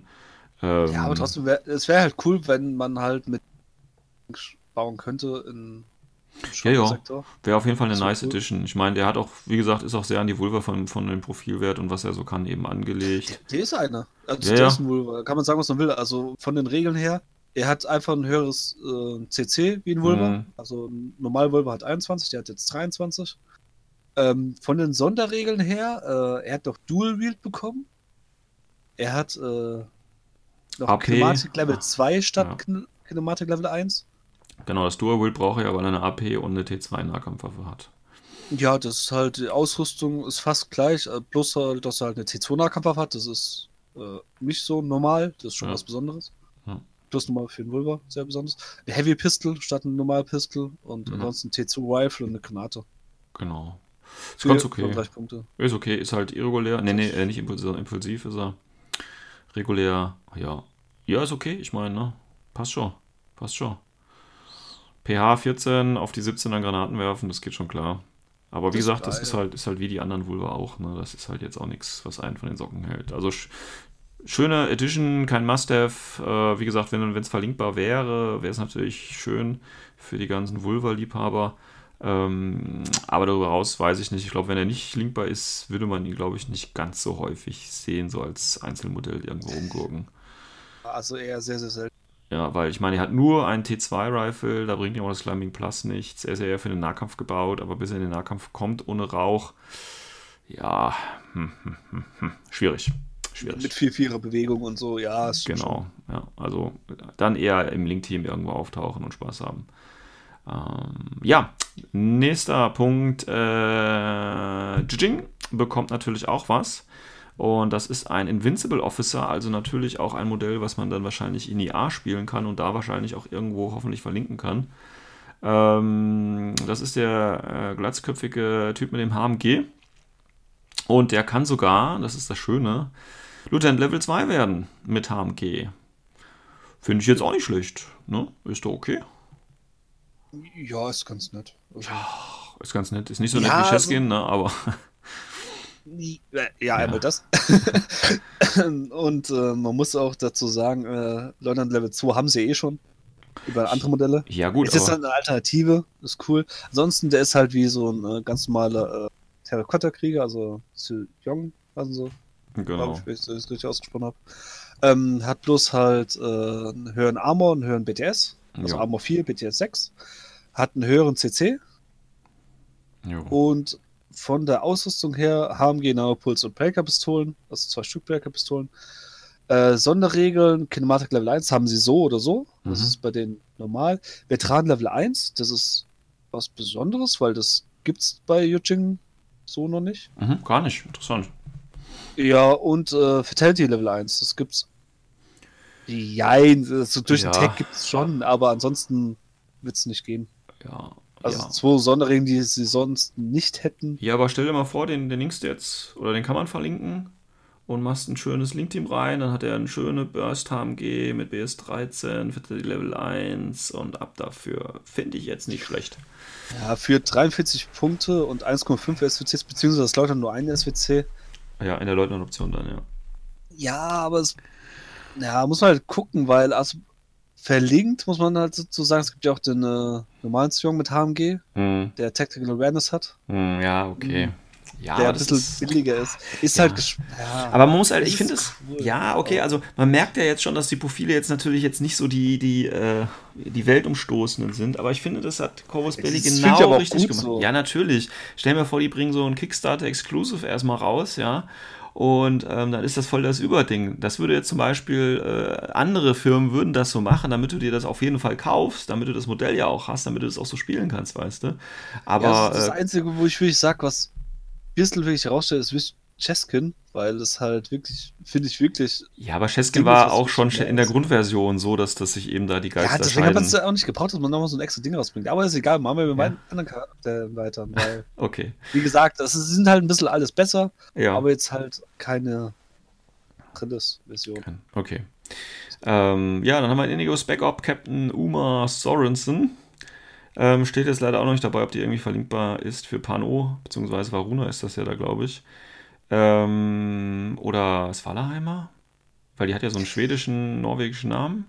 Ähm, Ja, aber trotzdem, wär, es wäre halt cool, wenn man halt mit bauen könnte in Ja, ja. Wäre auf jeden Fall eine nice cool. Edition. Ich meine, der hat auch, wie gesagt, ist auch sehr an die Vulva von, von dem Profilwert und was er so kann eben angelegt. Der ist einer. Also Ja, der ja. ist ein Vulva. Kann man sagen, was man will. Also von den Regeln her, er hat einfach ein höheres äh, CC wie ein Vulva. Mhm. Also ein normal Vulva hat 21, der hat jetzt 23. Ähm, von den Sonderregeln her, äh, er hat doch Dual Wield bekommen. Er hat äh, noch AP. Kinematik Level 2 statt Ja. Kin Kinematik Level 1. Genau, das Dual Wield brauche er, weil er eine AP und eine T2-Nahkampfwaffe hat. Ja, das ist halt, die Ausrüstung ist fast gleich, äh, bloß halt, dass er halt eine T2-Nahkampfwaffe hat. Das ist äh, nicht so normal, das ist schon Ja. was Besonderes. Ja. Plus nochmal für den Vulva, sehr besonders. Eine Heavy Pistol statt ein normal Pistol und Mhm. ansonsten T2-Rifle und eine Granate. Genau. Ist ganz okay. 35 Punkte. Ist okay, ist halt irregulär. Nee, nee, äh, nicht impulsiv, sondern impulsiv ist er. Regulär, ja. Ja, ist okay, ich meine, ne? Passt schon. Passt schon. pH 14 auf die 17 an Granaten werfen, das geht schon klar. Aber wie Das gesagt, das ist halt, ist halt wie die anderen Vulva auch, ne? Das ist halt jetzt auch nichts, was einen von den Socken hält. Also sch schöne Edition, kein Must-Have. Äh, wie gesagt, wenn es verlinkbar wäre, wäre es natürlich schön für die ganzen Vulva-Liebhaber. Ähm, aber darüber raus weiß ich nicht. Ich glaube, wenn er nicht linkbar ist, würde man ihn, glaube ich, nicht ganz so häufig sehen, so als Einzelmodell irgendwo rumgurken. Also eher sehr, sehr selten. Ja, weil ich meine, er hat nur einen T2-Rifle, da bringt ihm auch das Climbing Plus nichts. Er ist ja eher für den Nahkampf gebaut, aber bis er in den Nahkampf kommt ohne Rauch, ja, hm, hm, hm, hm, schwierig. Schwierig. Mit viel vierer Bewegung und so, ja. Ist Genau, ja. Also dann eher im Link-Team irgendwo auftauchen und Spaß haben. Ähm, ja, nächster Punkt. Äh, Jijing bekommt natürlich auch was. Und das ist ein Invincible Officer, also natürlich auch ein Modell, was man dann wahrscheinlich in IA spielen kann und da wahrscheinlich auch irgendwo hoffentlich verlinken kann. Ähm, das ist der äh, glatzköpfige Typ mit dem HMG. Und der kann sogar, das ist das Schöne, Lieutenant Level 2 werden mit HMG. Finde ich jetzt auch nicht schlecht. Ne? Ist doch okay. Ja, ist ganz nett. Also, Ist ganz nett. Ist nicht so Ja, nett wie also- Cheskin, ne? aber Ja, einmal das. und äh, man muss auch dazu sagen, äh, Leutnant Level 2 haben sie eh schon. Über andere Modelle. ja gut. es ist aber, halt eine Alternative, ist cool. Ansonsten, der ist halt wie so ein äh, ganz normaler äh, Terrakotta-Krieger, also Sil Jong, also so, genau. ich, wenn ich das richtig ausgesprochen habe. Ähm, hat bloß halt äh, einen höheren Armor, einen höheren BTS, also Ja. Armor 4, BTS 6. Hat einen höheren CC Jo. und von der Ausrüstung her haben genaue Puls- und Breaker-Pistolen, also zwei Stück Breaker-Pistolen. Äh, Sonderregeln, Kinematic Level 1 haben sie so oder so. Das Mhm. ist bei denen normal. Veteran Level 1, das ist was Besonderes, weil das gibt's bei Yujing so noch nicht. Mhm, gar nicht. Interessant. Ja, und äh, Fatality Level 1, das gibt's. Jein, so durch Ja. den Tag gibt's schon, aber ansonsten wird's nicht gehen. Ja. Also ja. zwei Sonderregeln, die sie sonst nicht hätten. ja, aber stell dir mal vor, den, den linkst du jetzt, oder den kann man verlinken und machst ein schönes Link-Team rein, dann hat er eine schöne Burst HMG mit BS13 für die Level 1 und ab dafür. Finde ich jetzt nicht schlecht. Ja, für 43 Punkte und 1,5 SWCs, beziehungsweise das lautet nur ein SWC. Ja, in der Leutnant-Option dann, ja. Ja, aber es. Ja, muss man halt gucken, weil also verlinkt, muss man halt so sagen, es gibt ja auch den äh, normalen Strong mit HMG, Hm, der Tactical Awareness hat. hm, ja, okay. ja, der ein bisschen ist, billiger ist. Ist ja. halt. Ja, aber man muss halt, ich finde es. Cool. Ja, okay, also man merkt ja jetzt schon, dass die Profile jetzt natürlich jetzt nicht so die, die, äh, die Weltumstoßenden sind, aber ich finde, das hat Corvus Belli genau richtig gemacht. So. Ja, natürlich. Stell mir vor, die bringen so ein Kickstarter Exclusive erstmal raus, ja. Und ähm, dann ist das voll das Überding. Das würde jetzt zum Beispiel, äh, andere Firmen würden das so machen, damit du dir das auf jeden Fall kaufst, damit du das Modell ja auch hast, damit du das auch so spielen kannst, weißt du. Aber. Ja, das, ist das äh, Einzige, wo ich wirklich sage, was Bissl wirklich herausstellt, ist Cheskin, weil das halt wirklich, finde ich wirklich. Ja, aber Cheskin war auch schon in der Grundversion so, dass, dass sich eben da die Geister Ja, deswegen hat man es ja auch nicht gebraucht, dass man nochmal so ein extra Ding rausbringt. Aber ist egal, machen wir mit ja. meinen anderen Charakteren weiter. Weil, okay. Wie gesagt, das sind halt ein bisschen alles besser, ja. aber jetzt halt keine Trillis-Version. Okay. Ähm, ja, dann haben wir Indigos Backup Captain Uma Sorensen. Ähm, steht jetzt leider auch noch nicht dabei, ob die irgendwie verlinkbar ist für Pano, beziehungsweise Varuna ist das ja da, glaube ich. Ähm, oder Svalaheimer? Weil die hat ja so einen schwedischen, norwegischen Namen.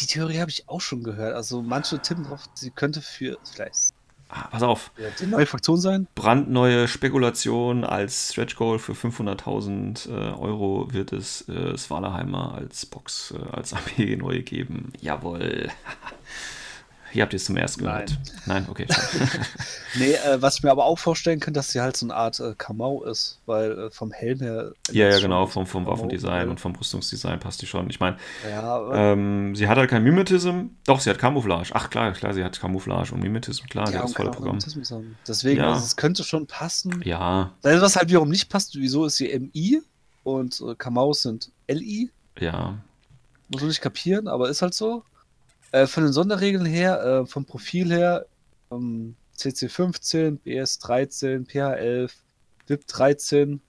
Die Theorie habe ich auch schon gehört. Also manche tippen drauf, sie könnte für vielleicht. Ah, pass auf. Die neue Fraktion sein? Brandneue Spekulation als Stretch Goal für 500.000 äh, Euro wird es äh, Svalaheimer als Box, äh, als Armee neu geben. Jawohl. Hier habt ihr es zum ersten gehört. Nein, okay. nee, äh, was ich mir aber auch vorstellen könnte, dass sie halt so eine Art äh, Kamau ist, weil äh, vom Helm her. Ja, ja, genau, vom, vom Waffendesign und vom Rüstungsdesign passt die schon. Ich meine, ja, ähm, sie hat halt kein Mimetism. Doch, sie hat Camouflage. Ach klar, klar, sie hat Camouflage und Mimetism, klar, ja, sie hat das volle Programm. Deswegen, ja. also, es könnte schon passen. Ja. Das, was halt wiederum nicht passt, wieso ist sie MI und äh, Kamaus sind LI? Ja. Muss man nicht kapieren, aber ist halt so. Äh, von den Sonderregeln her, äh, vom Profil her, ähm, CC 15, BS 13, PH 11, VIP 13,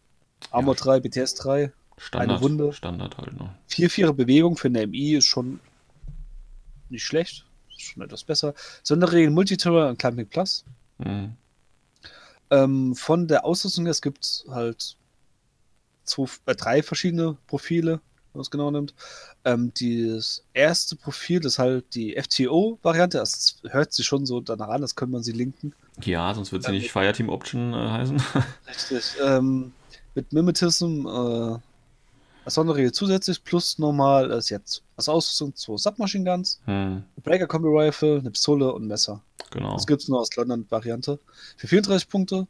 Armor ja. 3, BTS 3. Standard, eine Wunde. Standard halt, ne? 4-4 Bewegung für eine MI ist schon nicht schlecht. Ist schon etwas besser. Sonderregeln Multitower und Climbing Plus. Mhm. Ähm, von der Ausrüstung her, es gibt halt zwei, äh, drei verschiedene Profile wenn man es genau nimmt. Ähm, das erste Profil, das ist halt die FTO-Variante, das hört sich schon so danach an, das könnte man sie linken. Ja, sonst wird sie ähm, nicht Fireteam Option äh, heißen. Richtig. Ähm, mit Mimetism äh, als Sonderregel zusätzlich plus normal ist jetzt als Ausrüstung zwei Submachine Guns, hm. Breaker Combi Rifle, eine Pistole und ein Messer. Genau. Das gibt es nur aus London-Variante für 34 Punkte.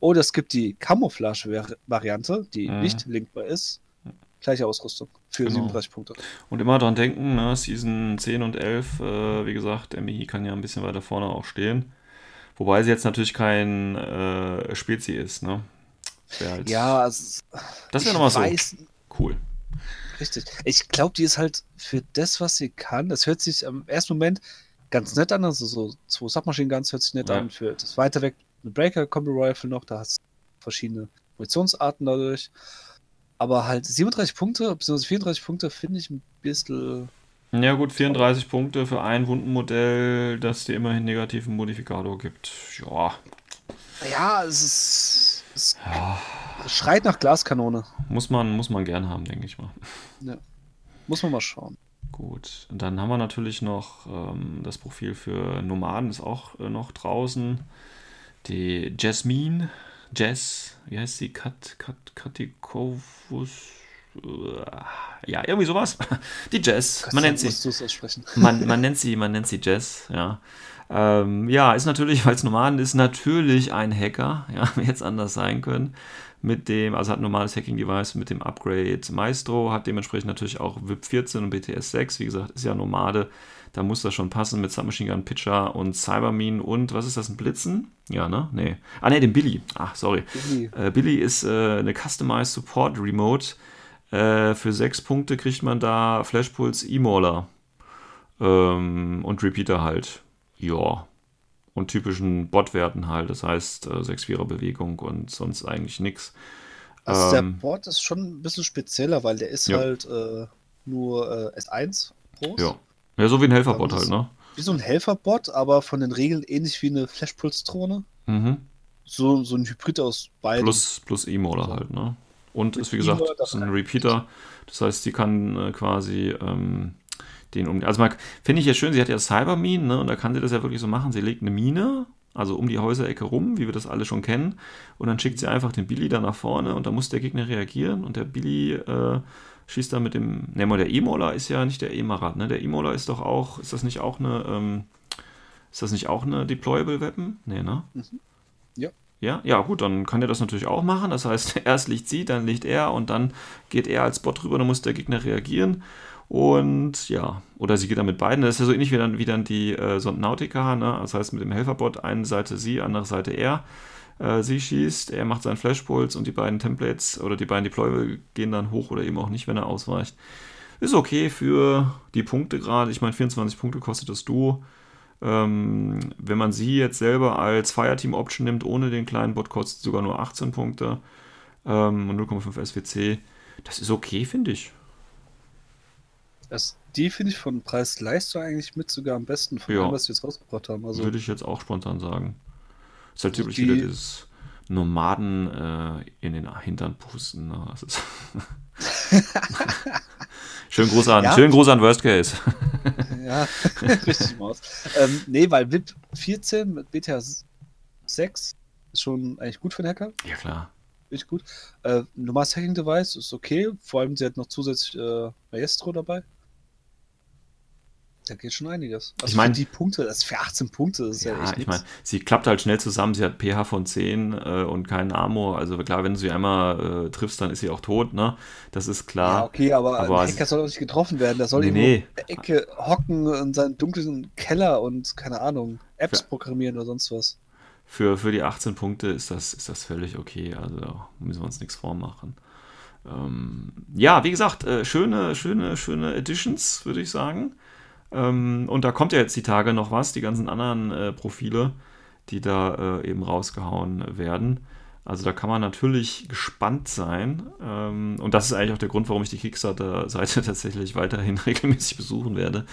Oder es gibt die Camouflage-Variante, die hm. nicht linkbar ist. Gleiche Ausrüstung für genau. 37 Punkte. Und immer dran denken, ne, Season 10 und 11, äh, wie gesagt, MI kann ja ein bisschen weiter vorne auch stehen. Wobei sie jetzt natürlich kein äh, Spezi ist, ne? Halt, ja, also, das wäre nochmal so cool. Richtig. Ich glaube, die ist halt für das, was sie kann, das hört sich am ersten Moment ganz nett an, also so zwei Submachine Guns hört sich nett ja. an, für das weiter weg eine Breaker Combo Rifle noch, da hast du verschiedene Munitionsarten dadurch. Aber halt 37 Punkte, beziehungsweise 34 Punkte finde ich ein bisschen. Ja, gut, 34 Punkte für ein Wundenmodell, das dir immerhin negativen Modifikator gibt. Ja. Ja, es ist. Es ja. schreit nach Glaskanone. Muss man, muss man gern haben, denke ich mal. Ja. Muss man mal schauen. Gut, und dann haben wir natürlich noch ähm, das Profil für Nomaden, ist auch äh, noch draußen. Die Jasmine, Jess, wie heißt sie? Kat, Kat, Katikovus. Äh, ja, irgendwie sowas. Die Jess. Man nennt sie. Man, man nennt sie, man nennt sie Jess, ja. Ähm, ja, ist natürlich, weil es normal ist, natürlich ein Hacker. Ja, jetzt anders sein können. Mit dem, also hat ein normales Hacking-Device mit dem Upgrade Maestro, hat dementsprechend natürlich auch VIP 14 und BTS 6. Wie gesagt, ist ja Nomade da muss das schon passen mit Submachine Gun Pitcher und Cybermine und was ist das, ein Blitzen? Ja, ne? Nee. Ah, ne, den Billy. Ach, sorry. Billy, äh, Billy ist äh, eine Customized Support Remote. Äh, für sechs Punkte kriegt man da Flashpulse E-Mauler. Ähm, und Repeater halt. Ja. Und typischen Bot-Werten halt. Das heißt, äh, 6-4er Bewegung und sonst eigentlich nichts. Also ähm, der Bot ist schon ein bisschen spezieller, weil der ist ja. halt äh, nur äh, S1 groß. Ja. Ja, so wie ein Helferbot halt, ne? Wie so ein Helferbot, aber von den Regeln ähnlich wie eine Flashpulse-Drohne. Mhm. So, so ein Hybrid aus beiden. Plus, plus E-Moder halt, ne? Und ist wie gesagt, ist ein Repeater. Das heißt, die kann äh, quasi ähm, den um. Also, finde ich ja schön, sie hat ja Cybermine, ne? Und da kann sie das ja wirklich so machen. Sie legt eine Mine also um die Häuserecke rum, wie wir das alle schon kennen. Und dann schickt sie einfach den Billy da nach vorne und da muss der Gegner reagieren und der Billy äh, schießt dann mit dem. Ne, der E-Mola ist ja nicht der E-Marat, ne? Der E-Mola ist doch auch, ist das nicht auch eine, ähm, ist das nicht auch eine Deployable Weapon? Ne, ne? Mhm. Ja. Ja, ja, gut, dann kann er das natürlich auch machen. Das heißt, erst liegt sie, dann liegt er und dann geht er als Bot rüber, dann muss der Gegner reagieren. Und ja, oder sie geht dann mit beiden. Das ist ja so ähnlich wie dann, wie dann die äh, Sondnautica, ne? Das heißt, mit dem Helferbot, eine Seite sie, andere Seite er. Äh, sie schießt, er macht seinen Flashpuls und die beiden Templates oder die beiden Deployable gehen dann hoch oder eben auch nicht, wenn er ausweicht. Ist okay für die Punkte gerade. Ich meine, 24 Punkte kostet das Duo. Ähm, wenn man sie jetzt selber als Fireteam-Option nimmt, ohne den kleinen Bot, kostet sogar nur 18 Punkte ähm, und 0,5 SWC. Das ist okay, finde ich. Das, die finde ich von Preis-Leistung eigentlich mit sogar am besten von Ja. dem, was sie jetzt rausgebracht haben. Also, Würde ich jetzt auch spontan sagen. Ist halt Also typisch die- wieder dieses Nomaden äh, in den Hintern pusten. Ne? Das ist schön Gruß an, Ja. schön Gruß an Worst Case. ja, richtig Maus. Ähm, nee, weil VIP 14 mit BTA 6 ist schon eigentlich gut für den Hacker. ja klar. Richtig gut. Äh, normales Hacking-Device ist okay. Vor allem, sie hat noch zusätzlich äh, Maestro dabei. Da geht schon einiges. Also Ich mein- für die Punkte, das ist für 18 Punkte, das ist ja, Ja, echt ich meine, sie klappt halt schnell zusammen. Sie hat pH von 10 äh, und keinen Armor. Also klar, wenn du sie einmal äh, triffst, dann ist sie auch tot, ne? Das ist klar. Ja, okay, aber, aber ein Hacker soll auch nicht getroffen werden. Der soll Nee, irgendwo in der Ecke hocken in seinem dunklen Keller und, keine Ahnung, Apps Ja. programmieren oder sonst was. Für, für die 18 Punkte ist das, ist das völlig okay. Also da müssen wir uns nichts vormachen. Ähm, ja, wie gesagt, äh, schöne, schöne, schöne Editions, würde ich sagen. Ähm, und da kommt ja jetzt die Tage noch was, die ganzen anderen äh, Profile, die da äh, eben rausgehauen werden. Also da kann man natürlich gespannt sein. Ähm, und das ist eigentlich auch der Grund, warum ich die Kickstarter-Seite tatsächlich weiterhin regelmäßig besuchen werde,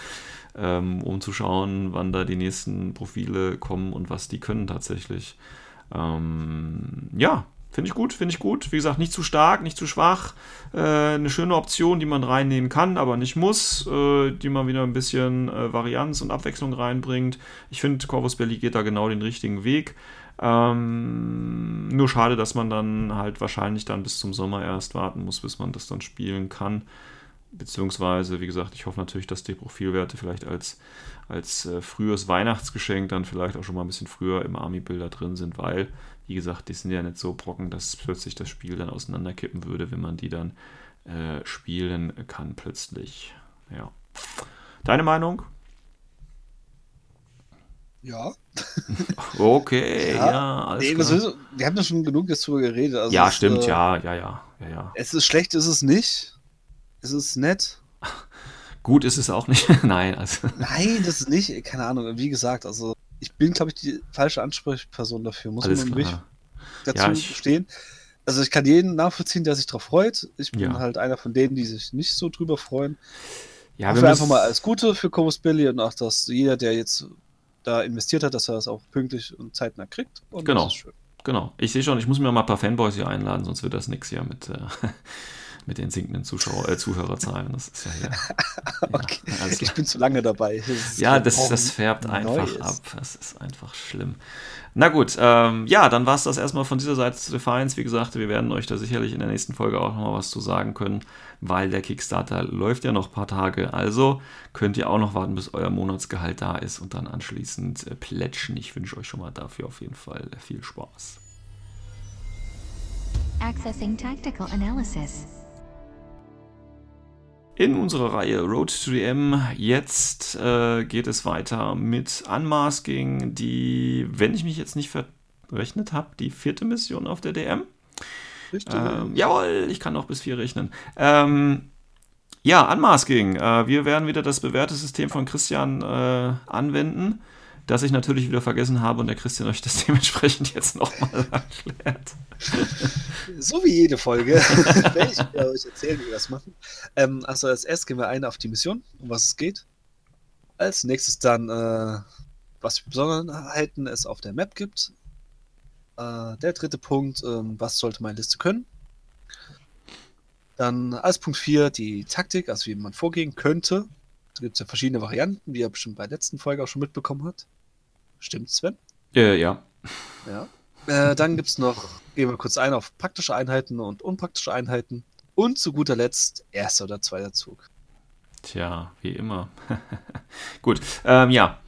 ähm, um zu schauen, wann da die nächsten Profile kommen und was die können tatsächlich. Ähm, ja, finde ich gut, finde ich gut. Wie gesagt, nicht zu stark, nicht zu schwach. Äh, eine schöne Option, die man reinnehmen kann, aber nicht muss, äh, die man wieder ein bisschen äh, Varianz und Abwechslung reinbringt. Ich finde, Corvus Belli geht da genau den richtigen Weg. Ähm, nur schade, dass man dann halt wahrscheinlich dann bis zum Sommer erst warten muss, bis man das dann spielen kann. Beziehungsweise, wie gesagt, ich hoffe natürlich, dass die Profilwerte vielleicht als, als äh, frühes Weihnachtsgeschenk dann vielleicht auch schon mal ein bisschen früher im Army-Bilder drin sind, weil, wie gesagt, die sind ja nicht so brocken, dass plötzlich das Spiel dann auseinanderkippen würde, wenn man die dann äh, spielen kann plötzlich. Ja. Deine Meinung? Ja. Okay, ja, Ja, alles Nee, du? wir haben ja schon genug jetzt drüber geredet. Also ja, stimmt, äh, ja, ja, ja, ja, ja. Es ist schlecht, ist es nicht. Es ist nett. Gut ist es auch nicht. Nein, also. Nein, das ist nicht. Keine Ahnung. Wie gesagt, also ich bin, glaube ich, die falsche Ansprechperson dafür. Muss Alles man klar. dazu Ja, ich- stehen. Also ich kann jeden nachvollziehen, der sich drauf freut. Ich bin Ja. halt einer von denen, die sich nicht so drüber freuen. Ja, wir einfach mal alles Gute für Corvus Billy und auch, dass jeder, der jetzt da investiert hat, dass er das auch pünktlich und zeitnah kriegt. Und Genau. Das ist schön. Genau. Ich sehe schon, ich muss mir mal ein paar Fanboys hier einladen, sonst wird das nichts hier mit, äh, mit den sinkenden Zuschauer, äh, Zuhörerzahlen. Das ist ja hier. Ja, Okay. alles Ich klar. bin zu lange dabei. Das Ja, das, das färbt einfach ab. Das ist einfach schlimm. Na gut, ähm, ja, dann war es das erstmal von dieser Seite zu Defiance. Wie gesagt, wir werden euch da sicherlich in der nächsten Folge auch nochmal was zu sagen können, weil der Kickstarter läuft ja noch ein paar Tage. Also könnt ihr auch noch warten, bis euer Monatsgehalt da ist und dann anschließend äh, plätschen. Ich wünsche euch schon mal dafür auf jeden Fall viel Spaß. Accessing tactical analysis. In unserer Reihe Road to the M jetzt äh, geht es weiter mit Unmasking, die, wenn ich mich jetzt nicht verrechnet habe, die vierte Mission auf der DM. Richtig. Ähm, jawohl, ich kann noch bis vier rechnen. Ähm, ja, Unmasking. Äh, wir werden wieder das bewährte System von Christian äh, anwenden, das ich natürlich wieder vergessen habe und der Christian euch das dementsprechend jetzt nochmal erklärt. So wie jede Folge werde ich euch erzählen, wie wir das machen. Ähm, also als erstes gehen wir ein auf die Mission, um was es geht. Als nächstes dann, äh, was Besonderheiten es auf der Map gibt. Äh, der dritte Punkt, ähm, was sollte meine Liste können. Dann als Punkt 4 die Taktik, also wie man vorgehen könnte. Da gibt es ja verschiedene Varianten, wie ihr bestimmt bei der letzten Folge auch schon mitbekommen habt. Stimmt, Sven? Äh, ja. Ja. Äh, dann gibt es noch, gehen wir kurz ein auf praktische Einheiten und unpraktische Einheiten. Und zu guter Letzt erster oder zweiter Zug. Tja, wie immer. Gut, ähm, ja.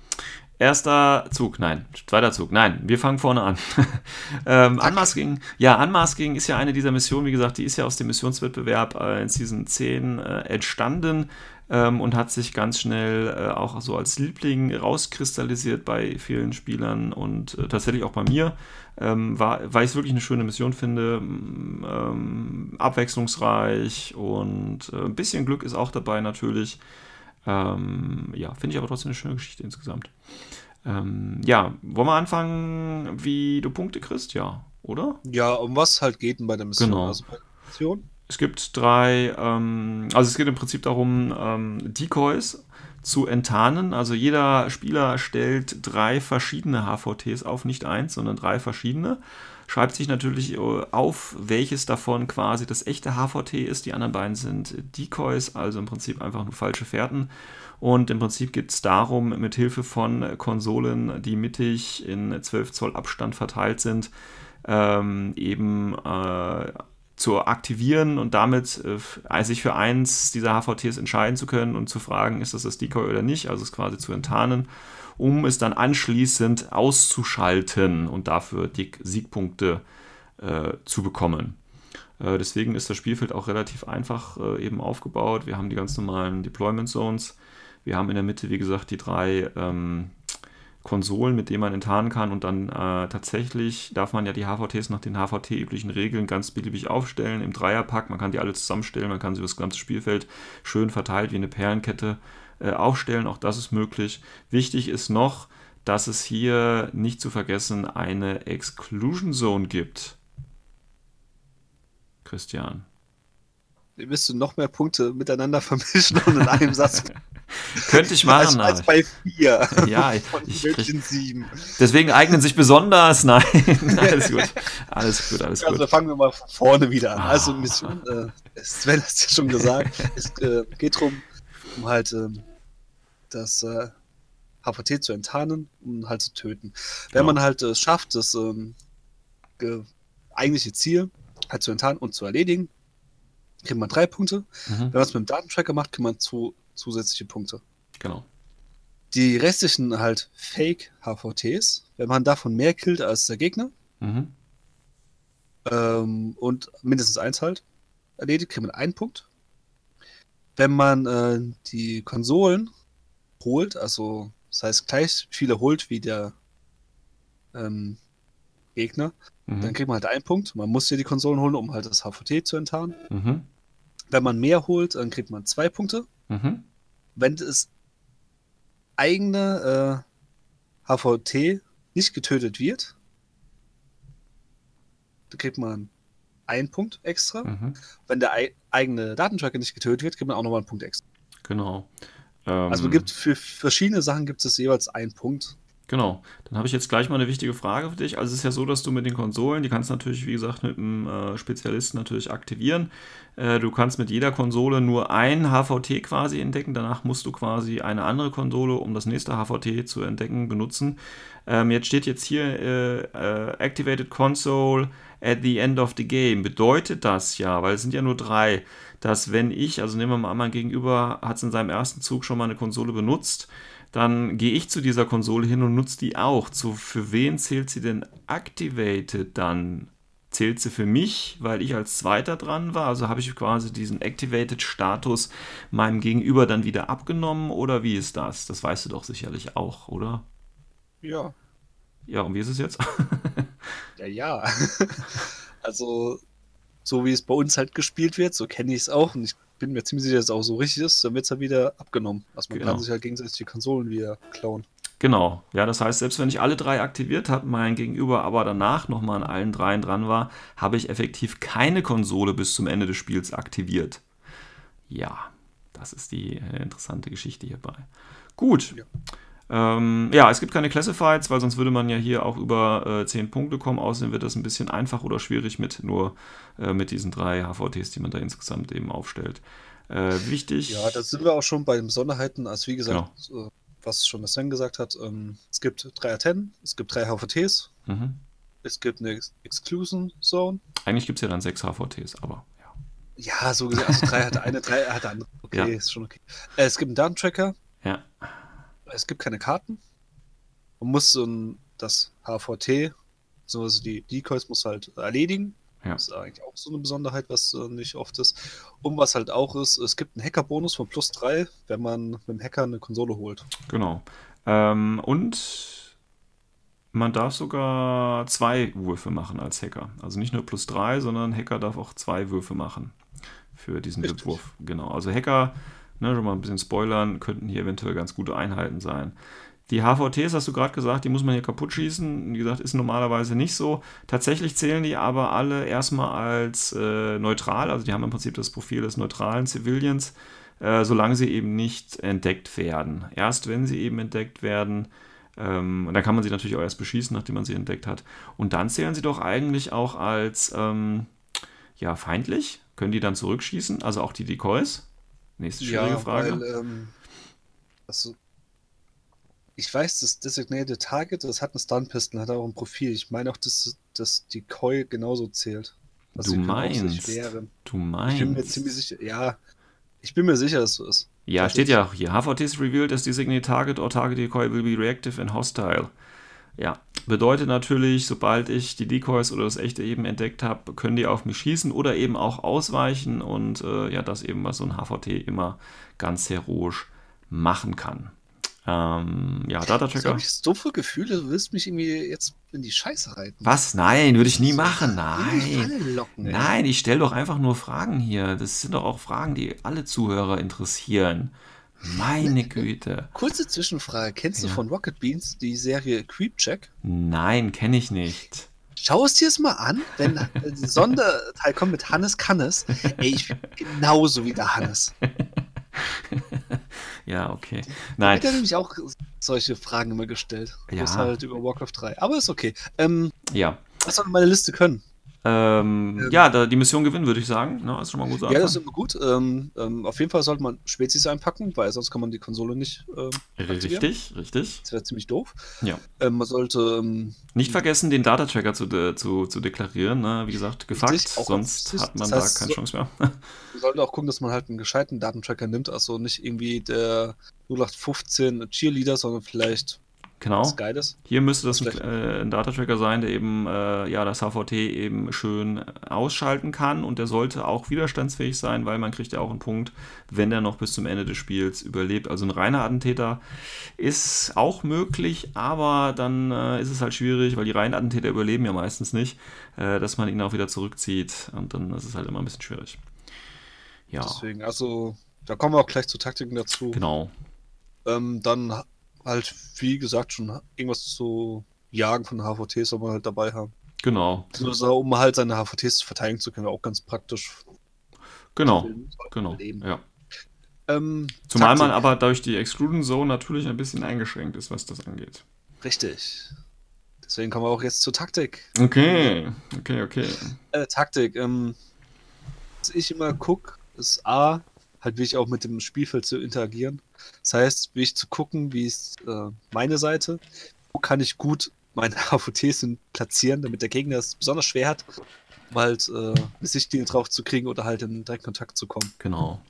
Erster Zug, nein. Zweiter Zug, nein. Wir fangen vorne an. ähm, Unmasking, ja, Unmasking ist ja eine dieser Missionen, wie gesagt, die ist ja aus dem Missionswettbewerb äh, in Season 10 äh, entstanden ähm, und hat sich ganz schnell äh, auch so als Liebling rauskristallisiert bei vielen Spielern und äh, tatsächlich auch bei mir. Ähm, war, weil ich es wirklich eine schöne Mission finde, ähm, abwechslungsreich und äh, ein bisschen Glück ist auch dabei natürlich. Ähm, ja, finde ich aber trotzdem eine schöne Geschichte insgesamt. Ähm, ja, wollen wir anfangen, wie du Punkte kriegst? Ja, oder? Ja, um was halt geht denn bei der Mission? Genau. Also bei der Mission? Es gibt drei, ähm, also es geht im Prinzip darum, ähm, Decoys zu enttarnen. Also jeder Spieler stellt drei verschiedene HVTs auf, nicht eins, sondern drei verschiedene schreibt sich natürlich äh, auf, welches davon quasi das echte HVT ist. Die anderen beiden sind Decoys, also im Prinzip einfach nur falsche Fährten. Und im Prinzip geht es darum, mit Hilfe von Konsolen, die mittig in 12 Zoll Abstand verteilt sind, ähm, eben äh, zu aktivieren und damit äh, sich für eins dieser HVTs entscheiden zu können und zu fragen, ist das das Decoy oder nicht, also es quasi zu enttarnen um es dann anschließend auszuschalten und dafür die Siegpunkte äh, zu bekommen. Äh, deswegen ist das Spielfeld auch relativ einfach äh, eben aufgebaut. Wir haben die ganz normalen Deployment Zones. Wir haben in der Mitte, wie gesagt, die drei ähm, Konsolen, mit denen man enttarnen kann und dann äh, tatsächlich darf man ja die HVTs nach den HVT-üblichen Regeln ganz beliebig aufstellen im Dreierpack. Man kann die alle zusammenstellen, man kann sie über das ganze Spielfeld schön verteilt wie eine Perlenkette äh, aufstellen. Auch das ist möglich. Wichtig ist noch, dass es hier nicht zu vergessen eine Exclusion Zone gibt. Christian. Wie willst du noch mehr Punkte miteinander vermischen und in einem Satz? Könnte ich machen. Als, als bei vier. Ja, ich, ich krieg, sieben. Deswegen eignen sich besonders. Nein, alles gut. Alles gut, alles also gut. fangen wir mal vorne wieder an. Also Mission, äh, Sven hat es ja schon gesagt, es äh, geht darum, um halt ähm, das äh, HVT zu enttarnen und halt zu töten. Wenn ja. man halt es äh, schafft, das ähm, eigentliche Ziel halt zu enttarnen und zu erledigen, kriegt man drei Punkte. Mhm. Wenn man es mit dem Datentracker macht, kriegt man zu, zusätzliche Punkte. Genau. Die restlichen halt Fake-HVTs, wenn man davon mehr killt als der Gegner mhm. ähm, und mindestens eins halt erledigt, kriegt man einen Punkt. Wenn man äh, die Konsolen holt, also das heißt gleich viele holt wie der ähm, Gegner, mhm. dann kriegt man halt einen Punkt. Man muss hier die Konsolen holen, um halt das HVT zu enttarnen. Mhm. Wenn man mehr holt, dann kriegt man zwei Punkte. Mhm. Wenn das eigene äh, HVT nicht getötet wird, dann kriegt man einen Punkt extra. Mhm. Wenn der eigene Datentracker nicht getötet wird, kriegt man auch nochmal einen Punkt extra. Genau. Ähm, also gibt für verschiedene Sachen gibt es jeweils einen Punkt. Genau. Dann habe ich jetzt gleich mal eine wichtige Frage für dich. Also es ist ja so, dass du mit den Konsolen, die kannst du natürlich, wie gesagt, mit einem äh, Spezialisten natürlich aktivieren. Äh, du kannst mit jeder Konsole nur ein HVT quasi entdecken. Danach musst du quasi eine andere Konsole, um das nächste HVT zu entdecken, benutzen. Ähm, jetzt steht jetzt hier äh, äh, Activated Console at the end of the game. Bedeutet das ja, weil es sind ja nur drei, dass wenn ich, also nehmen wir mal mein Gegenüber hat es in seinem ersten Zug schon mal eine Konsole benutzt, dann gehe ich zu dieser Konsole hin und nutze die auch. Zu, für wen zählt sie denn activated dann? Zählt sie für mich, weil ich als Zweiter dran war? Also habe ich quasi diesen Activated-Status meinem Gegenüber dann wieder abgenommen oder wie ist das? Das weißt du doch sicherlich auch, oder? Ja. Ja, und wie ist es jetzt? ja, ja. also so wie es bei uns halt gespielt wird, so kenne ich es auch. Und ich bin mir ziemlich sicher, dass es auch so richtig ist, dann wird es halt wieder abgenommen. Also man genau. kann sich halt gegenseitig die Konsolen wieder klauen. Genau, ja, das heißt, selbst wenn ich alle drei aktiviert habe, mein Gegenüber aber danach nochmal an allen dreien dran war, habe ich effektiv keine Konsole bis zum Ende des Spiels aktiviert. Ja, das ist die äh, interessante Geschichte hierbei. Gut. Ja. Ähm, ja, es gibt keine Classifieds, weil sonst würde man ja hier auch über äh, 10 Punkte kommen. Außerdem wird das ein bisschen einfach oder schwierig mit nur äh, mit diesen drei HVTs, die man da insgesamt eben aufstellt. Äh, wichtig. Ja, da sind wir auch schon bei den Besonderheiten. Also wie gesagt, genau. was schon Sven gesagt hat, ähm, es gibt drei Antennen, es gibt drei HVTs, Mhm. es gibt eine Ex Exclusion Zone. Eigentlich gibt es ja dann sechs HVTs, aber ja. Ja, so gesehen, also drei hat eine, drei hat andere. Okay, Ja. ist schon okay. Äh, es gibt einen Datentracker, Ja, es gibt keine Karten. Man muss so ein, das HVT, so also die Decoys muss halt erledigen. Ja. Das ist eigentlich auch so eine Besonderheit, was äh, nicht oft ist. Und was halt auch ist, es gibt einen Hacker-Bonus von plus 3, wenn man mit dem Hacker eine Konsole holt. genau. Ähm, und man darf sogar zwei Würfe machen als Hacker. Also nicht nur plus drei, sondern Hacker darf auch zwei Würfe machen für diesen. Wurf. Genau. Also Hacker, ne, schon mal ein bisschen spoilern, könnten hier eventuell ganz gute Einheiten sein. Die HVTs, hast du gerade gesagt, die muss man hier kaputt schießen. Wie gesagt, ist normalerweise nicht so. Tatsächlich zählen die aber alle erstmal als äh, neutral. Also die haben im Prinzip das Profil des neutralen Civilians, äh, solange sie eben nicht entdeckt werden. Erst wenn sie eben entdeckt werden, ähm, und dann kann man sie natürlich auch erst beschießen, nachdem man sie entdeckt hat. Und dann zählen sie doch eigentlich auch als ähm, ja, feindlich. Können die dann zurückschießen? Also auch die Decoys? Nächste schwierige Frage. Weil, ähm, also, ich weiß, das Designated Target, das hat eine Stun-Pistol, hat auch ein Profil. Ich meine auch, dass, dass die Coil genauso zählt. Also Du meinst. du Ich bin mir meinst. ziemlich sicher, ja, ich bin mir sicher, dass so ist. Ja, steht ja auch hier. HVT is revealed as designated target or target decoy will be reactive and hostile. Ja, bedeutet natürlich, sobald ich die Decoys oder das echte eben entdeckt habe, können die auf mich schießen oder eben auch ausweichen und äh, ja, das eben, was so ein HVT immer ganz heroisch machen kann. Ähm, ja, Data Ich Tracker. habe so viel Gefühle, du willst mich irgendwie jetzt in die Scheiße reiten. Was? Nein, würde ich nie machen. Nein. Locken. Nein, ich stelle doch einfach nur Fragen hier. Das sind doch auch Fragen, die alle Zuhörer interessieren. Meine Güte. Kurze Zwischenfrage. Kennst du Ja. von Rocket Beans die Serie Creep Check? Nein, kenne ich nicht. Schau es dir es mal an, wenn der Sonderteil kommt mit Hannes Kannes. Ey, ich bin genauso wie der Hannes. Ja, okay. Nein, Hat er nämlich auch solche Fragen immer gestellt. Ja. Bloß halt über Warcraft 3. Aber ist okay. Ähm, ja. was soll meine Liste können? Ähm, ja, da, die Mission gewinnen, würde ich sagen. Ne, ist schon mal guter Ja, das ist immer gut. Ähm, ähm, auf jeden Fall sollte man Spezies einpacken, weil sonst kann man die Konsole nicht. Ähm. Richtig, richtig. das wäre ziemlich doof. Ja. Ähm, man sollte. Ähm, Nicht vergessen, den Data-Tracker zu, de, zu, zu deklarieren. Ne? Wie gesagt, gefuckt, sonst hat man Das da heißt, keine so- Chance mehr. man sollte auch gucken, dass man halt einen gescheiten Datentracker nimmt. Also nicht irgendwie der 0815 Cheerleader, sondern vielleicht genau. was Geiles. Hier müsste das ein, äh, ein Data-Tracker sein, der eben äh, ja, das HVT eben schön ausschalten kann und der sollte auch widerstandsfähig sein, weil man kriegt ja auch einen Punkt, wenn er noch bis zum Ende des Spiels überlebt. Also ein reiner Attentäter ist auch möglich, aber dann äh, ist es halt schwierig, weil die reinen Attentäter überleben ja meistens nicht, äh, dass man ihn auch wieder zurückzieht und dann ist es halt immer ein bisschen schwierig. Ja, Deswegen, also da kommen wir auch gleich zu Taktiken dazu. genau. Ähm, dann halt, wie gesagt, schon irgendwas zu jagen von HVTs soll man halt dabei haben. Genau, Also, um halt seine HVTs verteidigen zu können, auch ganz praktisch. genau, genau. Ja. Ähm, Zumal man Taktik. aber durch die Excluding Zone natürlich ein bisschen eingeschränkt ist, was das angeht. Richtig. Deswegen kommen wir auch jetzt zur Taktik. Okay, okay, okay. Äh, Taktik, ähm, was ich immer gucke, ist A, halt wie ich auch mit dem Spielfeld zu interagieren. Das heißt, wie ich zu gucken, wie ist äh, meine Seite, wo kann ich gut meine hin platzieren, damit der Gegner es besonders schwer hat, um halt äh, eine Sichtlinie drauf zu kriegen oder halt in Direktkontakt zu kommen. Genau.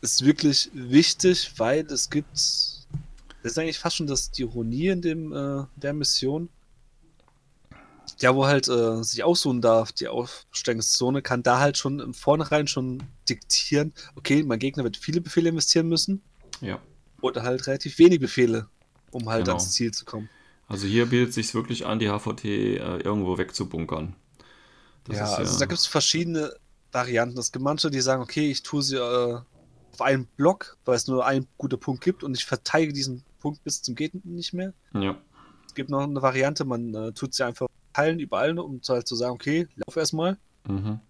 ist wirklich wichtig, weil es gibt. Das ist eigentlich fast schon das die Ironie in dem, äh, der Mission. Ja, wo halt äh, sich aussuchen darf, die Aufstellungszone kann da halt schon im Vornherein schon diktieren, okay, mein Gegner wird viele Befehle investieren müssen Ja. oder halt relativ wenig Befehle, um halt Genau. ans Ziel zu kommen. Also hier bietet es sich wirklich an, die HVT äh, irgendwo wegzubunkern. Das ja, ist also da gibt es verschiedene Varianten. Es gibt manche, die sagen, okay, ich tue sie äh, auf einen Block, weil es nur einen guten Punkt gibt und ich verteidige diesen Punkt bis zum Geht nicht mehr. ja, Es gibt noch eine Variante, man äh, tut sie einfach teilen überall, um halt zu sagen, okay, lauf erstmal. mhm.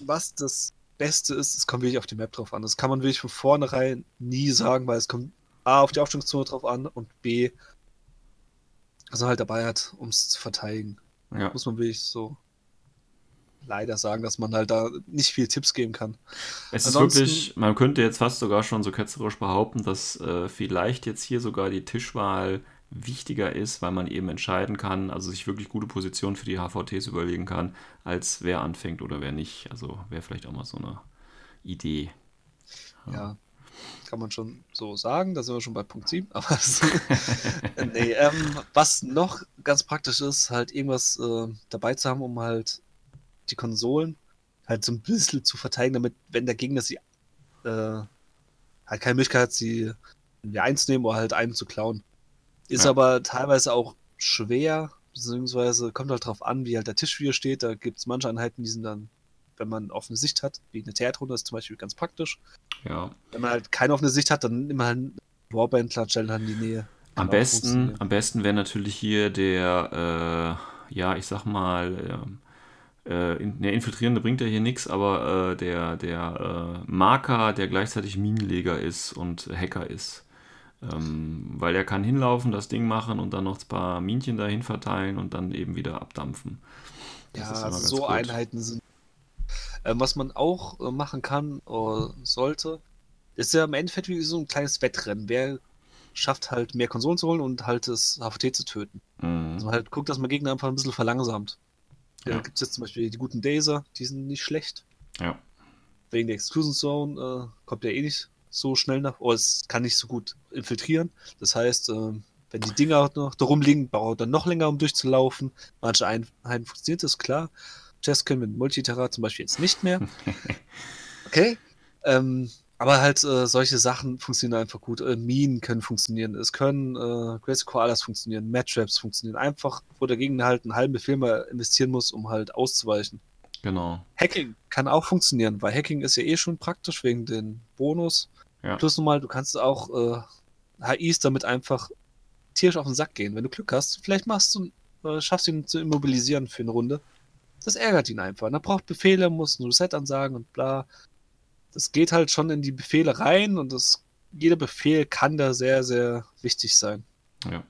Was das Beste ist, es kommt wirklich auf die Map drauf an. Das kann man wirklich von vornherein nie sagen, weil es kommt A auf die Aufstellungszone drauf an und B, was man halt dabei hat, um es zu verteidigen. ja. Muss man wirklich so. leider sagen, dass man halt da nicht viel Tipps geben kann. Es Ansonsten, ist wirklich, man könnte jetzt fast sogar schon so ketzerisch behaupten, dass äh, vielleicht jetzt hier sogar die Tischwahl wichtiger ist, weil man eben entscheiden kann, also sich wirklich gute Positionen für die HVTs überlegen kann, als wer anfängt oder wer nicht. Also wäre vielleicht auch mal so eine Idee. Ja. ja. kann man schon so sagen. Da sind wir schon bei Punkt 7. Aber nee, ähm, was noch ganz praktisch ist, halt irgendwas äh, dabei zu haben, um halt die Konsolen halt so ein bisschen zu verteidigen, damit, wenn der Gegner sie äh, halt keine Möglichkeit hat, sie einzunehmen oder halt einem zu klauen. Ist ja. aber teilweise auch schwer, beziehungsweise kommt halt drauf an, wie halt der Tisch wieder steht. Da gibt es manche Einheiten, die sind dann, wenn man offene Sicht hat, wie eine Theatrunde ist zum Beispiel ganz praktisch. Ja. Wenn man halt keine offene Sicht hat, dann immer halt Warbandler stellen halt in die Nähe. Am besten, am besten wäre natürlich hier der, äh, ja, ich sag mal, äh, in, der Infiltrierende bringt ja hier nichts, aber äh, der, der äh, Marker, der gleichzeitig Minenleger ist und Hacker ist. Ähm, weil er kann hinlaufen, das Ding machen und dann noch ein paar Minchen dahin verteilen und dann eben wieder abdampfen. Das ja, also so gut. Einheiten sind. Ähm, was man auch äh, machen kann oder sollte, ist ja im Endeffekt wie so ein kleines Wettrennen. Wer schafft halt mehr Konsolen zu holen und halt das HVT zu töten. Mhm. Also man halt guckt, dass man Gegner einfach ein bisschen verlangsamt. Ja. Da gibt es jetzt zum Beispiel die guten Dazer, die sind nicht schlecht. Ja. Wegen der Exclusion Zone äh, kommt der eh nicht so schnell nach, oder es kann nicht so gut infiltrieren. Das heißt, äh, wenn die Dinger noch da rumliegen, braucht er dann noch länger, um durchzulaufen. Manche Einheiten funktioniert das, klar. Chess können mit Multiterra zum Beispiel jetzt nicht mehr. Okay. Ähm, aber halt äh, solche Sachen funktionieren einfach gut. Äh, Minen können funktionieren. Es können äh, Gracie Koalas funktionieren. Mattraps funktionieren. Einfach, wo der Gegner halt einen halben Befehl mal investieren muss, um halt auszuweichen. Genau. Hacking kann auch funktionieren, weil Hacking ist ja eh schon praktisch wegen den Bonus. Ja. Plus nochmal, du kannst auch äh, HIs damit einfach tierisch auf den Sack gehen. Wenn du Glück hast, vielleicht machst du, äh, schaffst du ihn zu immobilisieren für eine Runde. Das ärgert ihn einfach. Er braucht Befehle, muss ein Reset ansagen und bla. Das geht halt schon in die Befehle rein und das, jeder Befehl kann da sehr, sehr wichtig sein. Ja.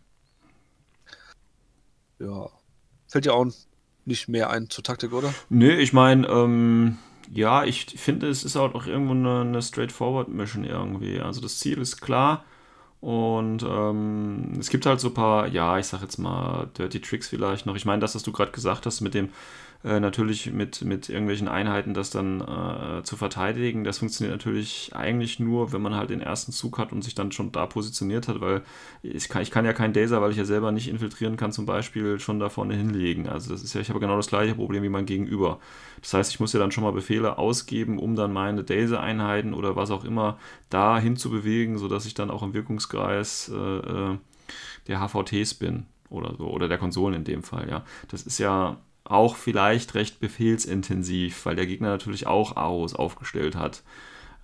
Ja. Fällt dir auch nicht mehr ein zur Taktik, oder? Nee, ich meine, ähm, ja, ich finde, es ist auch irgendwo eine, eine straightforward Mission irgendwie. Also das Ziel ist klar und ähm, es gibt halt so ein paar, ja, ich sag jetzt mal Dirty Tricks vielleicht noch. Ich meine, das, was du gerade gesagt hast mit dem äh, natürlich mit, mit irgendwelchen Einheiten das dann äh, zu verteidigen. Das funktioniert natürlich eigentlich nur, wenn man halt den ersten Zug hat und sich dann schon da positioniert hat, weil ich kann, ich kann ja keinen Daser, weil ich ja selber nicht infiltrieren kann, zum Beispiel schon da vorne hinlegen. Also das ist ja, ich habe genau das gleiche Problem wie mein Gegenüber. Das heißt, ich muss ja dann schon mal Befehle ausgeben, um dann meine Daser-Einheiten oder was auch immer da hinzubewegen, sodass ich dann auch im Wirkungskreis äh, äh der HVTs bin oder so, oder der Konsolen in dem Fall, ja. Das ist ja auch vielleicht recht befehlsintensiv, weil der Gegner natürlich auch AOs aufgestellt hat.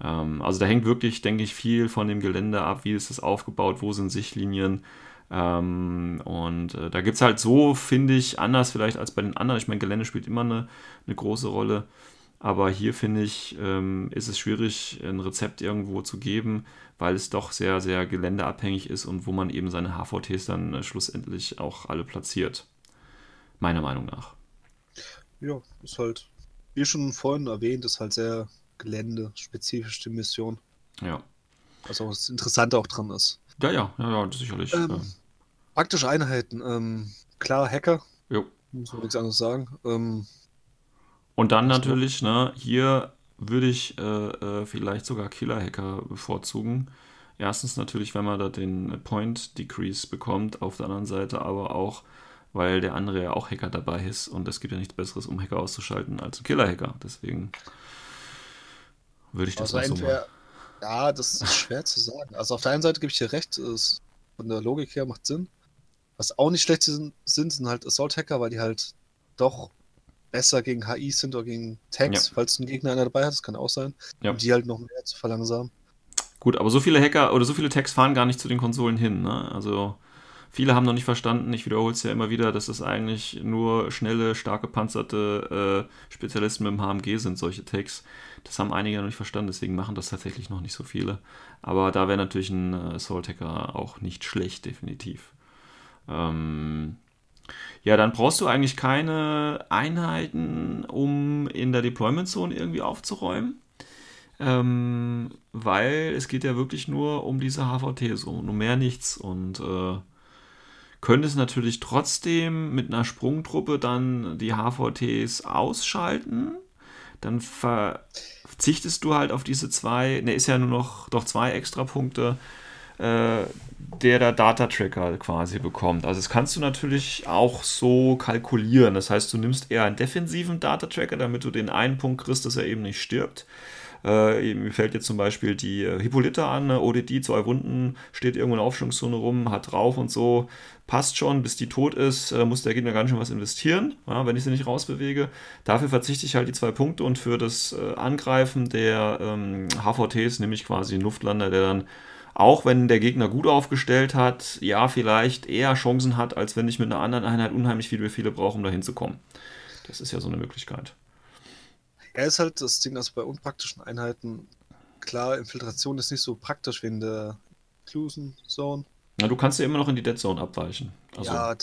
Ähm, also da hängt wirklich, denke ich, viel von dem Gelände ab, wie ist es aufgebaut, wo sind Sichtlinien. Ähm, und äh, da gibt es halt so, finde ich, anders vielleicht als bei den anderen. Ich meine, Gelände spielt immer eine, eine große Rolle. Aber hier finde ich, ähm, ist es schwierig, ein Rezept irgendwo zu geben, weil es doch sehr, sehr geländeabhängig ist und wo man eben seine HVTs dann äh, schlussendlich auch alle platziert. Meiner Meinung nach. Ja, ist halt, wie schon vorhin erwähnt, ist halt sehr geländespezifisch die Mission. Ja. Was auch das Interessante auch dran ist. Ja, ja, ja, ja sicherlich. Ähm, ja. Praktische Einheiten. Ähm, klar, Hacker. Jo. Muss man nichts anderes sagen. Ähm, Und dann natürlich, ne, hier würde ich äh, äh, vielleicht sogar Killer-Hacker bevorzugen. Erstens natürlich, wenn man da den Point Decrease bekommt, auf der anderen Seite aber auch weil der andere ja auch Hacker dabei ist und es gibt ja nichts Besseres, um Hacker auszuschalten als ein Killer-Hacker. Deswegen würde ich das also mal so machen. Ja, das ist schwer zu sagen. Also auf der einen Seite gebe ich dir recht, es, von der Logik her macht Sinn. Was auch nicht schlecht sind, sind, sind halt Assault-Hacker, weil die halt doch besser gegen HI sind oder gegen Tags, ja. falls ein Gegner einer dabei hat, das kann auch sein, ja. um die halt noch mehr zu verlangsamen. Gut, aber so viele Hacker oder so viele Tags fahren gar nicht zu den Konsolen hin, ne? Also Viele haben noch nicht verstanden, ich wiederhole es ja immer wieder, dass es eigentlich nur schnelle, stark gepanzerte äh, Spezialisten mit dem HMG sind, solche Tags. Das haben einige noch nicht verstanden, deswegen machen das tatsächlich noch nicht so viele. Aber da wäre natürlich ein äh, Assault Hacker auch nicht schlecht, definitiv. Ähm, Ja, dann brauchst du eigentlich keine Einheiten, um in der Deployment Zone irgendwie aufzuräumen. Ähm, weil es geht ja wirklich nur um diese HVT-Zone, um mehr nichts. Und äh, könntest natürlich trotzdem mit einer Sprungtruppe dann die HVTs ausschalten. Dann verzichtest du halt auf diese zwei, ne, ist ja nur noch doch zwei extra Punkte äh, der der Data Tracker quasi bekommt. Also das kannst du natürlich auch so kalkulieren. Das heißt, du nimmst eher einen defensiven Data Tracker, damit du den einen Punkt kriegst, dass er eben nicht stirbt. Äh, mir fällt jetzt zum Beispiel die äh, Hippolyta an, ne? ODD, zwei Wunden, steht irgendwo in der Aufstellungszone rum, hat drauf und so, passt schon, bis die tot ist, äh, muss der Gegner ganz schön was investieren, ja, wenn ich sie nicht rausbewege. Dafür verzichte ich halt die zwei Punkte und für das äh, Angreifen der ähm, HVTs nehme ich quasi einen Luftlander, der dann auch wenn der Gegner gut aufgestellt hat, ja, vielleicht eher Chancen hat, als wenn ich mit einer anderen Einheit unheimlich viele Befehle brauche, um da hinzukommen. Das ist ja so eine Möglichkeit. Er ist halt das Ding, dass bei unpraktischen Einheiten, klar, Infiltration ist nicht so praktisch wie in der Inclusion Zone. Na, du kannst ja immer noch in die Dead Zone abweichen. Also, ja,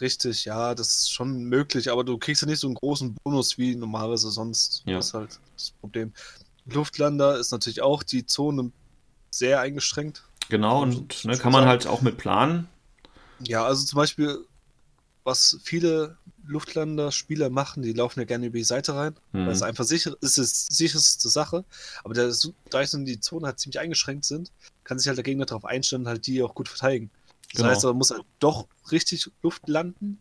richtig, ja, das ist schon möglich, aber du kriegst ja nicht so einen großen Bonus wie normalerweise sonst. Ja. Das ist halt das Problem. Luftlander ist natürlich auch die Zone sehr eingeschränkt. Genau, und ne, kann man halt auch mit planen. Ja, also zum Beispiel, was viele Luftlander-Spieler machen, die laufen ja gerne über die Seite rein, mhm. weil es einfach sicher ist, ist sicherste Sache. Aber da die Zone halt ziemlich eingeschränkt sind, kann sich halt der Gegner darauf einstellen, halt die auch gut verteidigen. Das genau. heißt, man muss halt doch richtig Luft landen.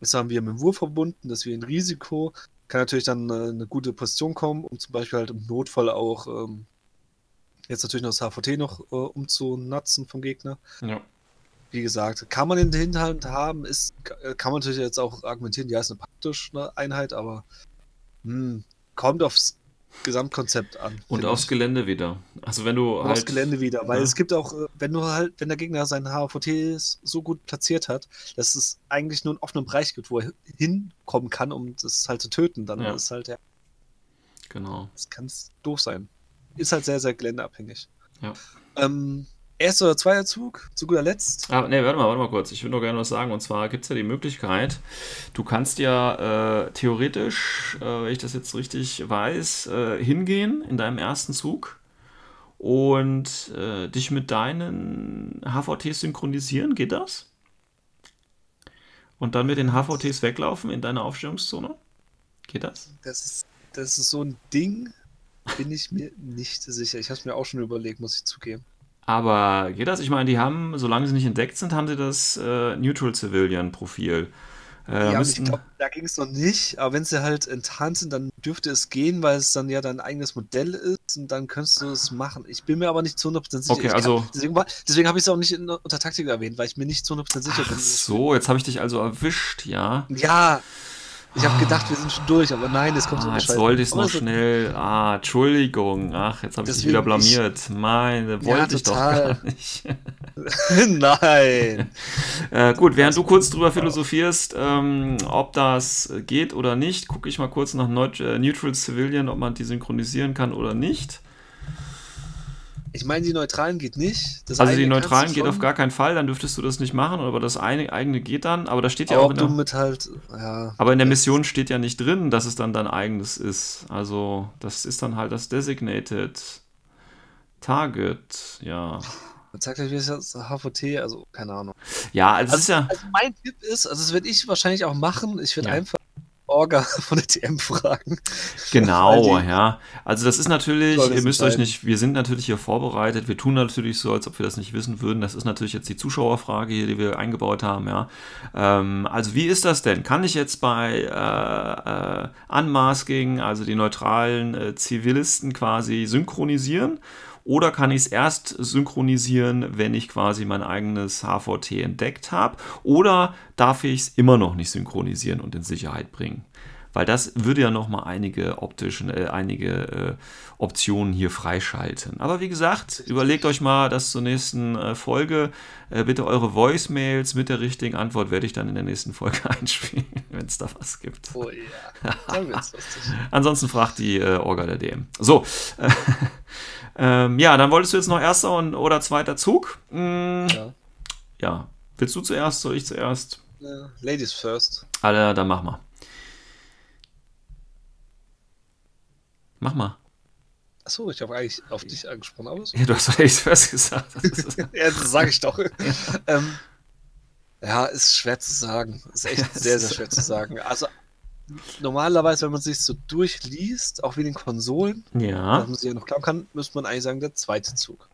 Das haben wir mit dem Wurf verbunden, dass wir ein Risiko, kann natürlich dann äh, eine gute Position kommen, um zum Beispiel halt im Notfall auch ähm, Jetzt natürlich noch das HVT noch äh, umzunatzen vom Gegner. Ja. Wie gesagt, kann man in der Hinterhand haben, ist, äh, kann man natürlich jetzt auch argumentieren, ja, ist eine praktische Einheit, aber mh, hm, kommt aufs Gesamtkonzept an. Und aufs ich. Gelände wieder. Also wenn du halt. Aufs Gelände wieder, weil ja. es gibt auch, äh, wenn du halt, wenn der Gegner seinen HVT so gut platziert hat, dass es eigentlich nur einen offenen Bereich gibt, wo er hinkommen kann, um das halt zu töten, dann ja. ist halt ja. Genau. Das kann doof sein ist halt sehr, sehr geländeabhängig. Ja. Ähm, Erster oder zweiter Zug, zu guter Letzt. Ah, nee, warte mal, warte mal kurz. Ich würde noch gerne was sagen. Und zwar gibt es ja die Möglichkeit, du kannst ja äh, theoretisch, äh, wenn ich das jetzt richtig weiß, äh, hingehen in deinem ersten Zug und äh, dich mit deinen HVTs synchronisieren. Geht das? Und dann mit den HVTs weglaufen in deine Aufstellungszone? Geht das? Das ist, das ist so ein Ding, bin ich mir nicht sicher. Ich habe es mir auch schon überlegt, muss ich zugeben. Aber geht das? Ich meine, die haben, solange sie nicht entdeckt sind, haben sie das äh, Neutral Civilian Profil. Äh, ja, müssten... ich glaube, da ging es noch nicht, aber wenn sie halt enttarnt sind, dann dürfte es gehen, weil es dann ja dein eigenes Modell ist und dann könntest du es machen. Ich bin mir aber nicht zu 100% sicher. Okay, also... Kann, deswegen, deswegen habe ich es auch nicht in, unter Taktik erwähnt, weil ich mir nicht zu 100% sicher Ach bin. so, jetzt habe ich dich also erwischt, ja? Ja, ich habe gedacht, wir sind schon durch, aber nein, es kommt ah, so Jetzt wollte ich es noch schnell. Ah, Entschuldigung. Ach, jetzt habe ich dich wieder blamiert. Ich, Meine, wollte ja, ich doch gar nicht. nein. äh, gut, während du kurz drüber philosophierst, ähm, ob das geht oder nicht, gucke ich mal kurz nach äh, Neutral Civilian, ob man die synchronisieren kann oder nicht. Ich meine, die Neutralen geht nicht. Das also die Neutralen geht auf gar keinen Fall, dann dürftest du das nicht machen, aber das eine, eigene geht dann. Aber da steht ja aber auch. In der, mit halt, ja, aber in der Mission steht ja nicht drin, dass es dann dein eigenes ist. Also das ist dann halt das Designated Target, ja. Man sagt ja, wie ist das HVT, also keine Ahnung. Ja, also, also, ist ja. Also mein Tipp ist, also das werde ich wahrscheinlich auch machen. Ich werde ja. einfach Orga von der TM fragen. Genau, ja. Also das ist natürlich, ihr müsst euch nicht, wir sind natürlich hier vorbereitet, wir tun natürlich so, als ob wir das nicht wissen würden. Das ist natürlich jetzt die Zuschauerfrage hier, die wir eingebaut haben, ja. Ähm, also wie ist das denn? Kann ich jetzt bei äh, äh, Unmasking, also die neutralen äh, Zivilisten quasi synchronisieren? Oder kann ich es erst synchronisieren, wenn ich quasi mein eigenes HVT entdeckt habe? Oder darf ich es immer noch nicht synchronisieren und in Sicherheit bringen? Weil das würde ja nochmal einige optischen, äh, einige äh, Optionen hier freischalten. Aber wie gesagt, überlegt euch mal das zur nächsten äh, Folge. Äh, bitte eure Voicemails mit der richtigen Antwort werde ich dann in der nächsten Folge einspielen, wenn es da was gibt. Oh ja, dann wird's lustig. Ansonsten fragt die äh, Orga der DM. So. Ähm, ja, dann wolltest du jetzt noch erster und, oder zweiter Zug. Hm, ja. ja. Willst du zuerst? Soll ich zuerst? Ja, Ladies first. Alter, dann mach mal. Mach mal. Achso, ich habe eigentlich auf dich angesprochen, aber. Ja, du hast Ladies first gesagt. Das ist- ja, das sage ich doch. ähm, ja, ist schwer zu sagen. Ist echt sehr, sehr schwer zu sagen. Also normalerweise, wenn man sich so durchliest, auch wie den Konsolen, ja, was man sich ja noch glauben kann, müsste man eigentlich sagen, der zweite Zug.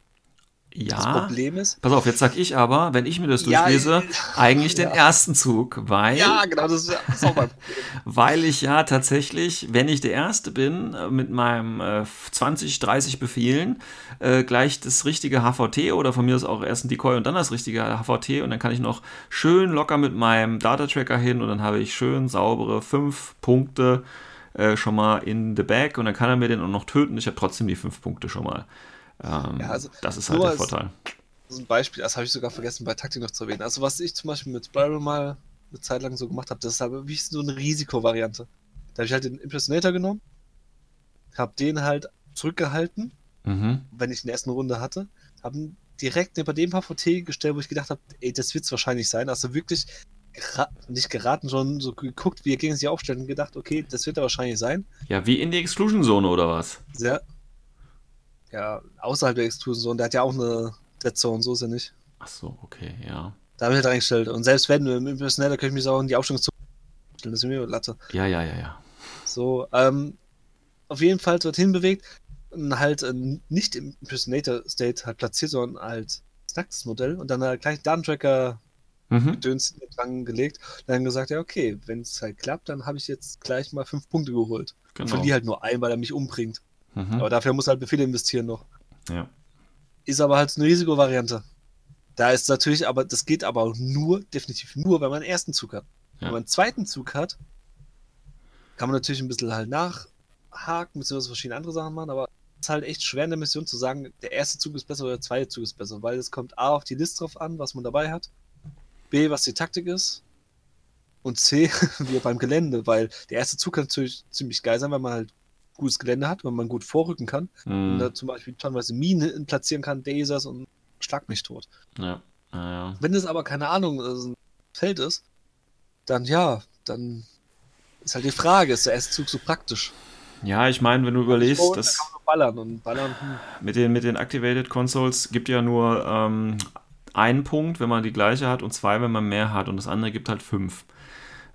Das ja. Problem ist, Pass auf, jetzt sag ich aber, wenn ich mir das Ja, durchlese, äh, eigentlich den ja. ersten Zug, weil, ja, genau, das ist, das ist auch mein Problem. weil ich ja tatsächlich, wenn ich der Erste bin, äh, mit meinem äh, 20, 30 Befehlen, äh, gleich das richtige HVT oder von mir aus auch erst ein Decoy und dann das richtige HVT und dann kann ich noch schön locker mit meinem Data-Tracker hin und dann habe ich schön saubere fünf Punkte äh, schon mal in the bag und dann kann er mir den auch noch töten. Ich habe trotzdem die fünf Punkte schon mal. Ähm, Ja, also das ist halt der als- Vorteil. Ist ein Beispiel, das habe ich sogar vergessen bei Taktik noch zu erwähnen. Also was ich zum Beispiel mit Spiral mal eine Zeit lang so gemacht habe, das ist aber wie so eine Risikovariante. Da habe ich halt den Impersonator genommen, habe den halt zurückgehalten, Mhm. wenn ich in der ersten Runde hatte, habe ihn direkt neben dem HVT gestellt, wo ich gedacht habe, ey, das wird es wahrscheinlich sein. Also wirklich gera nicht geraten, schon so geguckt, wie er gegen sich aufstellt und gedacht, okay, das wird er wahrscheinlich sein. Ja, wie in die Exclusion Zone oder was? Sehr, ja, außerhalb der Exclusion Zone, der hat ja auch eine Dead Zone, so ist er nicht. Ach so, okay, ja. Da habe ich halt reingestellt. Und selbst wenn, im Impersonator kann ich mich auch in die Aufstellung zu stellen. Das ist mir Latte. Ja, ja, ja, ja. So, ähm, auf jeden Fall dorthin bewegt und halt äh, nicht im Impersonator-State halt platziert, sondern halt das Modell und dann halt gleich Datentracker Mhm. Döns dran gelegt. Und dann gesagt, ja, okay, wenn es halt klappt, dann habe ich jetzt gleich mal fünf Punkte geholt. Und Genau. verliere halt nur einen, weil er mich umbringt. Mhm. Aber dafür muss halt Befehle investieren noch. Ja. Ist aber halt eine Risikovariante. Da ist natürlich, aber das geht aber auch nur, definitiv nur, wenn man einen ersten Zug hat. Ja. Wenn man einen zweiten Zug hat, kann man natürlich ein bisschen halt nachhaken, beziehungsweise verschiedene andere Sachen machen, aber es ist halt echt schwer in der Mission zu sagen, der erste Zug ist besser oder der zweite Zug ist besser, weil es kommt A auf die Liste drauf an, was man dabei hat, B, was die Taktik ist und C, wie beim Gelände, weil der erste Zug kann natürlich ziemlich geil sein, weil man halt gutes Gelände hat, wenn man gut vorrücken kann und Mhm. da zum Beispiel tonnenweise Minen platzieren kann, Dasers und schlag mich tot. Ja. Ja, ja. Wenn es aber, keine Ahnung, äh, so ein Feld ist, dann ja, dann ist halt die Frage, ist der erste Zug so praktisch? ja, ich meine, wenn du überlegst, Und da das kann man nur ballern und ballern, hm. mit den, mit den Activated Consoles gibt ja nur ähm, einen Punkt, wenn man die gleiche hat und zwei, wenn man mehr hat und das andere gibt halt fünf,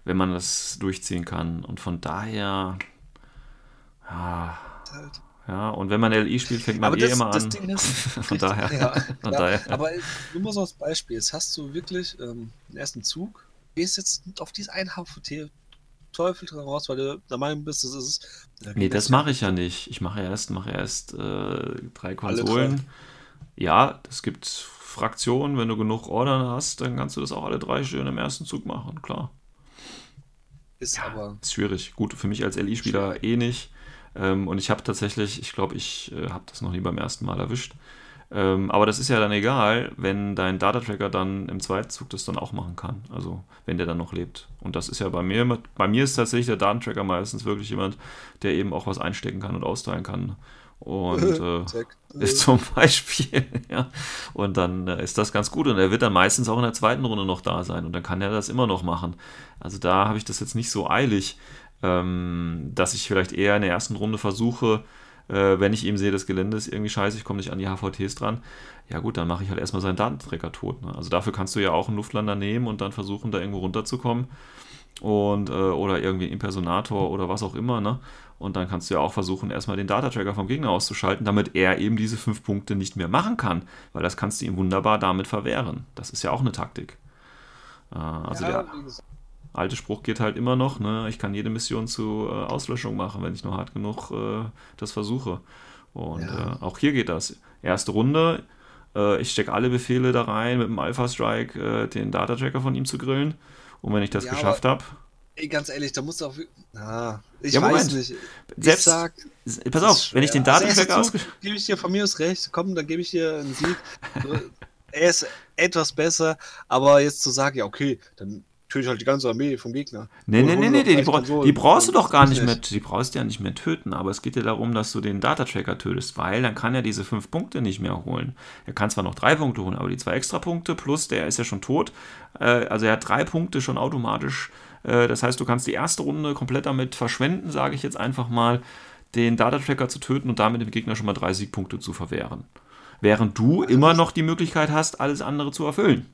wenn man das durchziehen kann. Und von daher, ja, halt. ja und wenn man LI spielt, fängt man Aber eh das, immer das an. Ding ist, Von daher. ja, Von ja, daher. aber nur mal so als Beispiel, jetzt hast du wirklich ähm, den ersten Zug, gehst jetzt auf dieses ein HVT Teufel dran raus, weil du der Meinung bist, das ist es. Nee, das mache ich ja nicht. Ich mache erst, mache erst äh, drei Konsolen. Ja, es gibt Fraktionen, wenn du genug Ordern hast, dann kannst du das auch alle drei schön im ersten Zug machen, klar. Ist aber. Ist schwierig. Gut, für mich als LI-Spieler eh nicht. Ähm, und ich habe tatsächlich, ich glaube, ich äh, habe das noch nie beim ersten Mal erwischt. Ähm, aber das ist ja dann egal, wenn dein Data-Tracker dann im zweiten Zug das dann auch machen kann. Also, wenn der dann noch lebt. Und das ist ja bei mir, immer- bei mir ist tatsächlich der Datentracker meistens wirklich jemand, der eben auch was einstecken kann und austeilen kann. Und äh, ist zum Beispiel, ja. Und dann äh, ist das ganz gut und er wird dann meistens auch in der zweiten Runde noch da sein und dann kann er das immer noch machen. Also da habe ich das jetzt nicht so eilig, ähm, dass ich vielleicht eher in der ersten Runde versuche, äh, wenn ich eben sehe, das Gelände ist irgendwie scheiße, ich komme nicht an die HVTs dran. Ja gut, dann mache ich halt erstmal seinen Datenträger tot. Ne? Also dafür kannst du ja auch einen Luftlander nehmen und dann versuchen, da irgendwo runterzukommen. Und, äh, oder irgendwie einen Impersonator oder was auch immer, ne? Und dann kannst du ja auch versuchen, erstmal den Data-Tracker vom Gegner auszuschalten, damit er eben diese fünf Punkte nicht mehr machen kann. Weil das kannst du ihm wunderbar damit verwehren. Das ist ja auch eine Taktik. Äh, also ja, der alte Spruch geht halt immer noch, ne? Ich kann jede Mission zu äh, Auslöschung machen, wenn ich nur hart genug äh, das versuche. Und Ja. äh, auch hier geht das. Erste Runde, äh, ich stecke alle Befehle da rein, mit dem Alpha Strike äh, den Data-Tracker von ihm zu grillen. Und wenn ich das Ja, geschafft habe, ey, ganz ehrlich, da musst du auch. Ah, ich Ja, weiß Moment. nicht. Selbst- ich sag, pass auf, wenn ich den schwer. Also Data-Tracker erster ausge... Zug gebe ich dir von mir aus recht. Komm, dann gebe ich dir einen Sieg. er ist etwas besser, aber jetzt zu sagen, ja, okay, dann töte halt die ganze Armee vom Gegner. Nee, nee, nee, nee, die, bra Konsolen. die brauchst du doch gar nicht mehr, die brauchst du ja nicht mehr töten, aber es geht ja darum, dass du den Data-Tracker tötest, weil dann kann er diese fünf Punkte nicht mehr holen. Er kann zwar noch drei Punkte holen, aber die zwei extra Punkte plus der ist ja schon tot, äh, also er hat drei Punkte schon automatisch, äh, das heißt, du kannst die erste Runde komplett damit verschwenden, sage ich jetzt einfach mal, den Data-Tracker zu töten und damit dem Gegner schon mal drei Siegpunkte zu verwehren. Während du immer noch die Möglichkeit hast, alles andere zu erfüllen.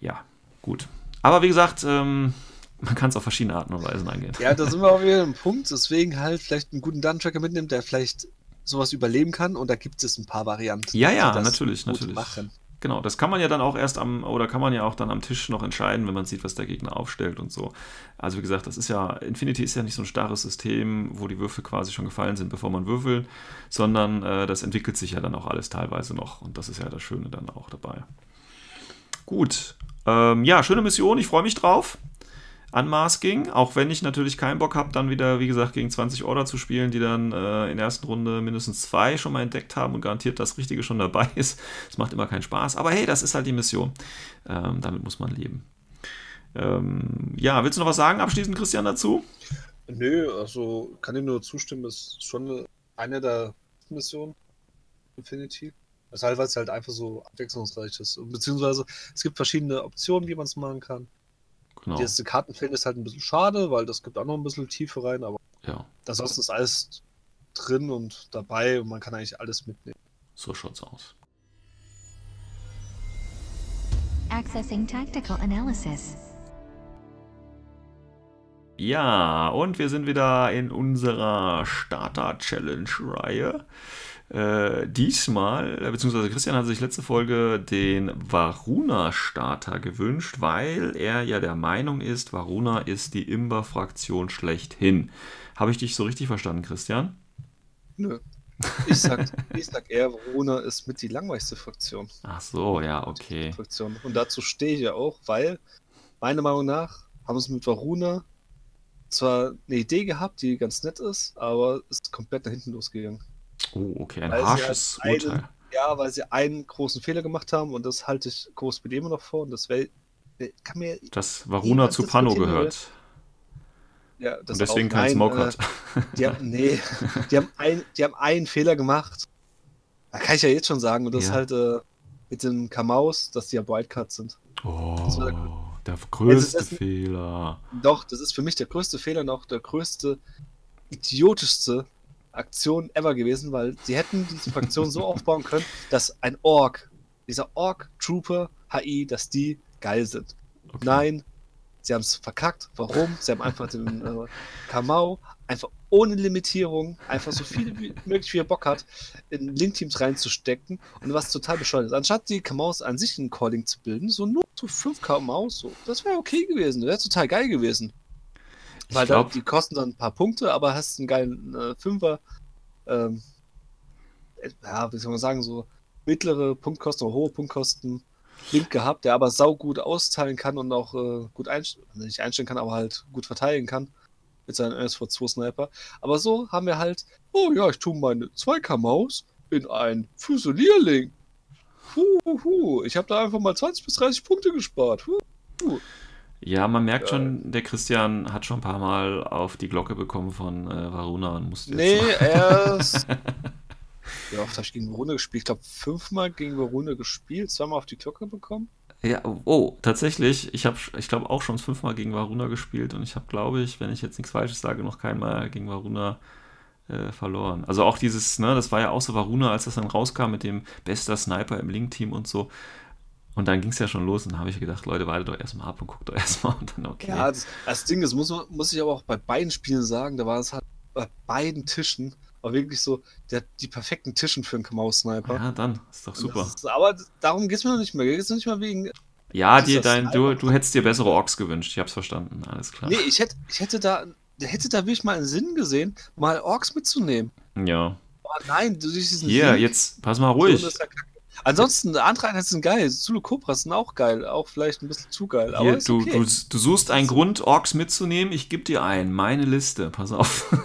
Ja, gut. Aber wie gesagt, ähm, man kann es auf verschiedene Arten und Weisen angehen. Ja, da sind wir auch wieder im Punkt. Deswegen halt vielleicht einen guten Duntracker mitnimmt, der vielleicht sowas überleben kann. Und da gibt es ein paar Varianten. Ja, ja, das natürlich, gut natürlich. Machen. Genau, das kann man ja dann auch erst am, oder kann man ja auch dann am Tisch noch entscheiden, wenn man sieht, was der Gegner aufstellt und so. Also wie gesagt, das ist ja, Infinity ist ja nicht so ein starres System, wo die Würfel quasi schon gefallen sind, bevor man würfelt, sondern äh, das entwickelt sich ja dann auch alles teilweise noch und das ist ja das Schöne dann auch dabei. Gut, ähm, ja, schöne Mission, ich freue mich drauf. Ging, auch wenn ich natürlich keinen Bock habe, dann wieder, wie gesagt, gegen 20 Order zu spielen, die dann äh, in der ersten Runde mindestens zwei schon mal entdeckt haben und garantiert das Richtige schon dabei ist. Es macht immer keinen Spaß, aber hey, das ist halt die Mission. Ähm, damit muss man leben. Ähm, ja, willst du noch was sagen abschließend, Christian, dazu? Nö, also kann ich nur zustimmen, ist schon eine, der Missionen Infinity. Das ist halt, weil es halt einfach so abwechslungsreich ist. Beziehungsweise es gibt verschiedene Optionen, wie man es machen kann. Genau. Die erste Kartenfeld ist halt ein bisschen schade, weil das gibt auch noch ein bisschen Tiefe rein, aber Ja, ansonsten ist alles drin und dabei und man kann eigentlich alles mitnehmen. so schaut's aus. Accessing tactical analysis. Ja, und wir sind wieder in unserer Starter-Challenge-Reihe. Äh, diesmal, äh, beziehungsweise Christian hat sich letzte Folge den Varuna-Starter gewünscht, weil er ja der Meinung ist, Varuna ist die Imber-Fraktion schlechthin. Habe ich dich so richtig verstanden, Christian? Nö. Ich sag, ich sag eher, Verona ist mit die langweiligste Fraktion. Ach so, ja, okay. Fraktion. Und dazu stehe ich ja auch, weil meiner Meinung nach haben es mit Varuna zwar eine Idee gehabt, die ganz nett ist, aber es ist komplett nach hinten losgegangen. Oh, okay, ein sie harsches halt einen- Urteil. Ja, weil sie einen großen Fehler gemacht haben und das halte ich groß mit immer noch vor und das wäre kann mir Dass Varuna zu Pano gehört. ja, das Und deswegen auch, kein nein, Smoke äh, hat. Die haben, nee, die haben, ein, die haben einen Fehler gemacht. Da kann ich ja jetzt schon sagen. Und das Ja. ist halt äh, mit dem Kamaus, dass die ja Wildcards sind. Oh, der größte das- Fehler. Doch, das ist für mich der größte Fehler und auch der größte, idiotischste Aktion ever gewesen, weil sie hätten diese Fraktion so aufbauen können, dass ein Ork, dieser Ork-Trooper HI, dass die geil sind. Okay. Nein, sie haben es verkackt. Warum? Sie haben einfach den äh, Kamau einfach ohne Limitierung, einfach so viel wie möglich wie er Bock hat, in Link-Teams reinzustecken und was total bescheuert ist. Anstatt die Kamaus an sich ein Calling zu bilden, so nur so 5 Kamaus, so, das wäre okay gewesen, das wäre total geil gewesen. Weil glaub- da, die kosten dann ein paar Punkte, aber hast einen geilen äh, Fünfer, ähm, äh, ja, wie soll man sagen, so mittlere Punktkosten oder hohe Punktkosten Link gehabt, der aber saugut austeilen kann und auch äh, gut einstellen, nicht einstellen kann, aber halt gut verteidigen kann mit seinem NSV2 Sniper. Aber so haben wir halt, oh ja, ich tue meine 2K-Maus in ein Fusilierling. Huhu, ich habe da einfach mal 20 bis 30 Punkte gespart. Huh. Ja, man merkt schon, der Christian hat schon ein paar Mal auf die Glocke bekommen von äh, Varuna und musste Nee, jetzt erst. Wie oft habe ich gegen Verona gespielt? Ich glaube, fünfmal gegen Verona gespielt, zweimal auf die Glocke bekommen. Ja, oh, tatsächlich. Ich habe, ich glaube, auch schon fünfmal gegen Varuna gespielt und ich habe, glaube ich, wenn ich jetzt nichts Falsches sage, noch keinmal gegen Varuna äh, verloren. Also auch dieses, ne, das war ja auch so Varuna, als das dann rauskam mit dem bester Sniper im Link-Team und so. Und dann ging es ja schon los und dann habe ich gedacht, Leute, wartet doch erstmal ab und guckt doch erstmal und dann okay. Ja, das, das Ding, das muss, man- muss ich aber auch bei beiden Spielen sagen, da war es halt bei beiden Tischen auch wirklich so der, die perfekten Tischen für einen Kamau-Sniper. Ja, dann, ist doch super. Ist, aber darum geht es mir noch nicht mehr. Geht es nicht mal wegen. Ja, dir, ist dein, du, du hättest dir bessere Orks gewünscht, ich hab's verstanden, alles klar. Nee, ich hätte, ich hätte da. Hätte da wirklich mal einen Sinn gesehen, mal Orks mitzunehmen. Ja. Aber nein, du siehst diesen Hier, Link, jetzt, pass mal so, ruhig. ist kacke. Ansonsten, andere Einheiten sind geil. Zulu Cobras sind auch geil. Auch vielleicht ein bisschen zu geil. Aber Hier, du, okay. du, du suchst einen Grund, Orks mitzunehmen, ich gebe dir einen, meine Liste, pass auf.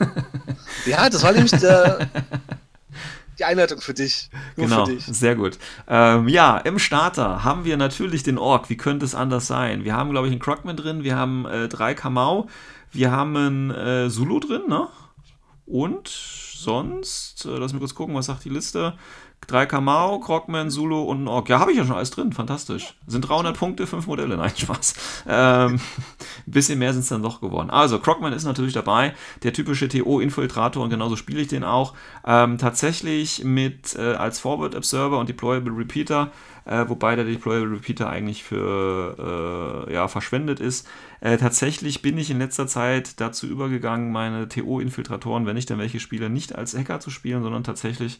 Ja, das war nämlich der. die Einleitung für dich. Nur genau, für dich. sehr gut. Ähm, ja, im Starter haben wir natürlich den Ork. Wie könnte es anders sein? Wir haben, glaube ich, einen Crockman drin, wir haben äh, drei Kamau, wir haben einen äh, Zulu drin, ne? Und sonst, äh, lass mich kurz gucken, was sagt die Liste? Drei Kamau, Krogman, Zulu und ein Ork. Ja, habe ich ja schon alles drin. Fantastisch. Sind 300 Punkte, fünf Modelle. Nein, Spaß. Ähm, ein bisschen mehr sind es dann doch geworden. Also, Krogman ist natürlich dabei. Der typische TO-Infiltrator und genauso spiele ich den auch. Ähm, tatsächlich mit äh, als Forward Observer und Deployable Repeater äh, wobei der Deployable Repeater eigentlich für äh, ja, verschwendet ist. Äh, tatsächlich bin ich in letzter Zeit dazu übergegangen, meine TO-Infiltratoren, wenn ich denn welche spiele, nicht als Hacker zu spielen, sondern tatsächlich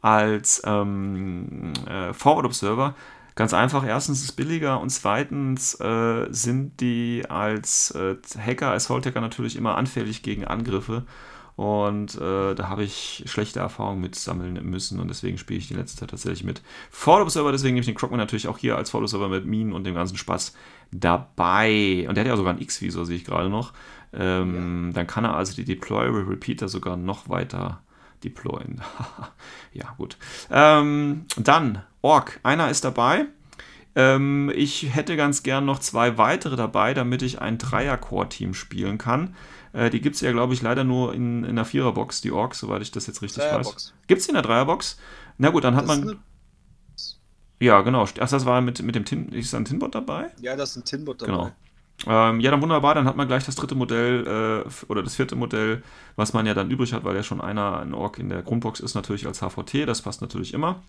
als ähm, äh, Forward Observer. Ganz einfach, erstens ist es billiger und zweitens äh, sind die als äh, Hacker, als Hacker natürlich immer anfällig gegen Angriffe. Und äh, da habe ich schlechte Erfahrungen mit sammeln müssen und deswegen spiele ich die letzte Zeit tatsächlich mit Fall Observer. Deswegen nehme ich den Crockman natürlich auch hier als Fall Observer mit Minen und dem ganzen Spaß dabei. Und der hat ja sogar ein X-Visor, sehe ich gerade noch. Ähm, ja. Dann kann er also die Deployable Repeater sogar noch weiter deployen. ja, gut. Ähm, dann, Ork, einer ist dabei. Ähm, ich hätte ganz gern noch zwei weitere dabei, damit ich ein Dreier-Core-Team spielen kann. Äh, die gibt es ja, glaube ich, leider nur in, in der Viererbox, die Orks, soweit ich das jetzt richtig weiß. Gibt es die in der Dreierbox? Na gut, dann hat das man. Ja, genau. Ach, das war mit, mit dem Tin. Ist da ein Tinbot dabei? Ja, da ist ein Tinbot dabei. Genau. Ähm, ja, dann wunderbar, dann hat man gleich das dritte Modell äh, oder das vierte Modell, was man ja dann übrig hat, weil ja schon einer ein Ork in der Grundbox ist, natürlich als HVT, das passt natürlich immer.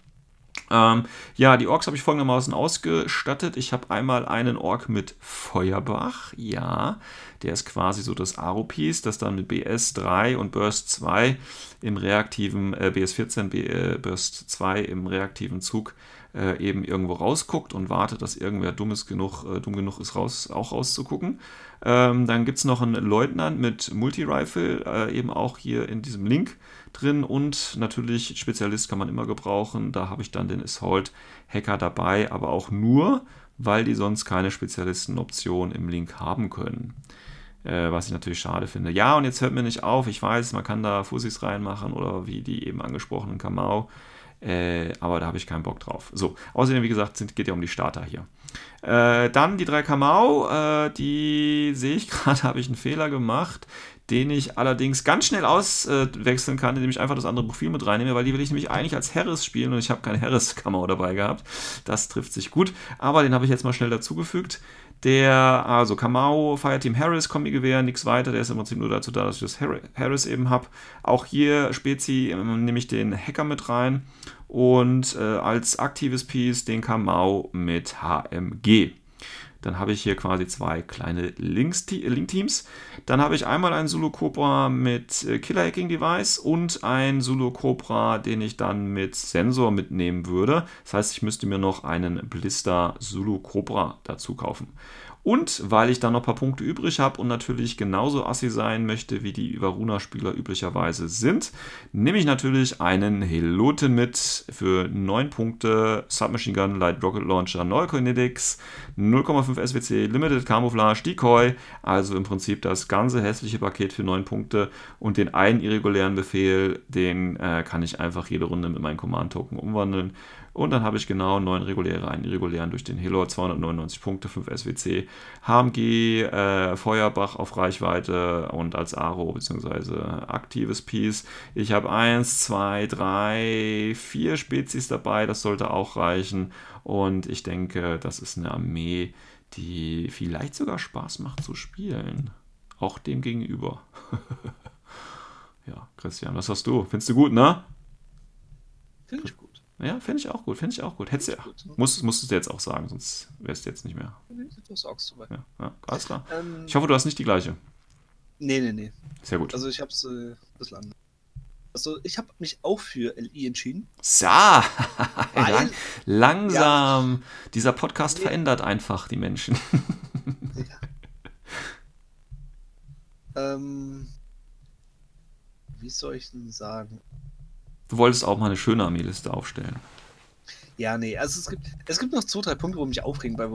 Ähm, ja, die Orks habe ich folgendermaßen ausgestattet. Ich habe einmal einen Ork mit Feuerbach, ja, der ist quasi so das Aro-Piece, das dann mit BS3 und Burst 2 im reaktiven, äh, BS14, B, äh, Burst 2 im reaktiven Zug äh, eben irgendwo rausguckt und wartet, dass irgendwer dummes genug, äh, dumm genug ist, raus, auch rauszugucken. Ähm, dann gibt es noch einen Leutnant mit Multi-Rifle, äh, eben auch hier in diesem Link drin und natürlich Spezialist kann man immer gebrauchen. Da habe ich dann den Assault Hacker dabei, aber auch nur, weil die sonst keine Spezialistenoption im Link haben können. Äh, was ich natürlich schade finde. Ja, und jetzt hört mir nicht auf. Ich weiß, man kann da Fussis reinmachen oder wie die eben angesprochenen Kamau. Äh, aber da habe ich keinen Bock drauf. So, außerdem, wie gesagt, sind, geht ja um die Starter hier. Äh, dann die drei Kamau, äh, die sehe ich gerade, habe ich einen Fehler gemacht, den ich allerdings ganz schnell auswechseln kann, indem ich einfach das andere Profil mit reinnehme, weil die will ich nämlich eigentlich als Harris spielen und ich habe keine Harris-Kamau dabei gehabt. Das trifft sich gut, aber den habe ich jetzt mal schnell dazugefügt. Der, also Kamau, Fireteam Harris, Kombi-Gewehr, nichts weiter. Der ist im Prinzip nur dazu da, dass ich das Harris eben habe. Auch hier Spezi ähm, nehme ich den Hacker mit rein und äh, als aktives Piece den Kamau mit HMG. Dann habe ich hier quasi zwei kleine Link-Teams. Dann habe ich einmal einen Zulu Cobra mit äh, Killer Hacking Device und ein Zulu Cobra, den ich dann mit Sensor mitnehmen würde. Das heißt, ich müsste mir noch einen Blister Zulu Cobra dazu kaufen. Und weil ich dann noch ein paar Punkte übrig habe und natürlich genauso assi sein möchte, wie die Varuna-Spieler üblicherweise sind, nehme ich natürlich einen Heloten mit für 9 Punkte, Submachine Gun, Light Rocket Launcher, Null Kinetics, 0,5 SWC, Limited Camouflage, Decoy, also im Prinzip das ganze hässliche Paket für 9 Punkte und den einen irregulären Befehl, den äh, kann ich einfach jede Runde mit meinen Command-Token umwandeln und dann habe ich genau 9 reguläre, einen irregulären durch den Helo, 299 Punkte, 5 SWC, HMG, äh, Feuerbach auf Reichweite und als Aro bzw. aktives Piece. Ich habe 1, 2, 3, 4 Spezies dabei, das sollte auch reichen. Und ich denke, das ist eine Armee, die vielleicht sogar Spaß macht zu spielen. Auch dem gegenüber. ja, Christian, was hast du? Findest du gut, ne? Finde ich gut. Ja, finde ich auch gut, finde ich auch gut. Hättest du, ja, musst, musstest du jetzt auch sagen, sonst wärst du jetzt nicht mehr. Du sagst soweit. Ja, ja, alles klar. Ähm, ich hoffe, du hast nicht die gleiche. Nee, nee, nee. Sehr gut. Also ich habe es äh, anders. Also ich habe mich auch für LI entschieden. So, Lang, langsam. Ja, Dieser Podcast nee. verändert einfach die Menschen. ja. ähm, wie soll ich denn sagen? Du wolltest auch mal eine schöne Armeeliste aufstellen. Ja, nee, also es gibt, es gibt noch zwei, drei Punkte, wo mich aufregen bei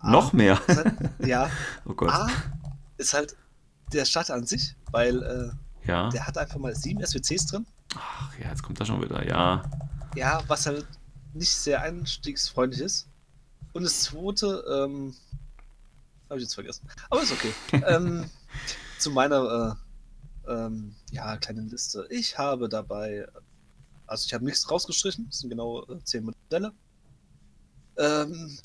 A, Noch mehr? Halt, ja. oh Gott. A ist halt der Start an sich, weil äh, ja. der hat einfach mal sieben SWCs drin. Ach ja, jetzt kommt er schon wieder, ja. Ja, was halt nicht sehr einstiegsfreundlich ist. Und das zweite, ähm, habe ich jetzt vergessen. Aber ist okay. ähm, zu meiner äh, ähm, ja, kleinen Liste. Ich habe dabei, also ich habe nichts rausgestrichen, es sind genau äh, zehn Modelle. Ähm,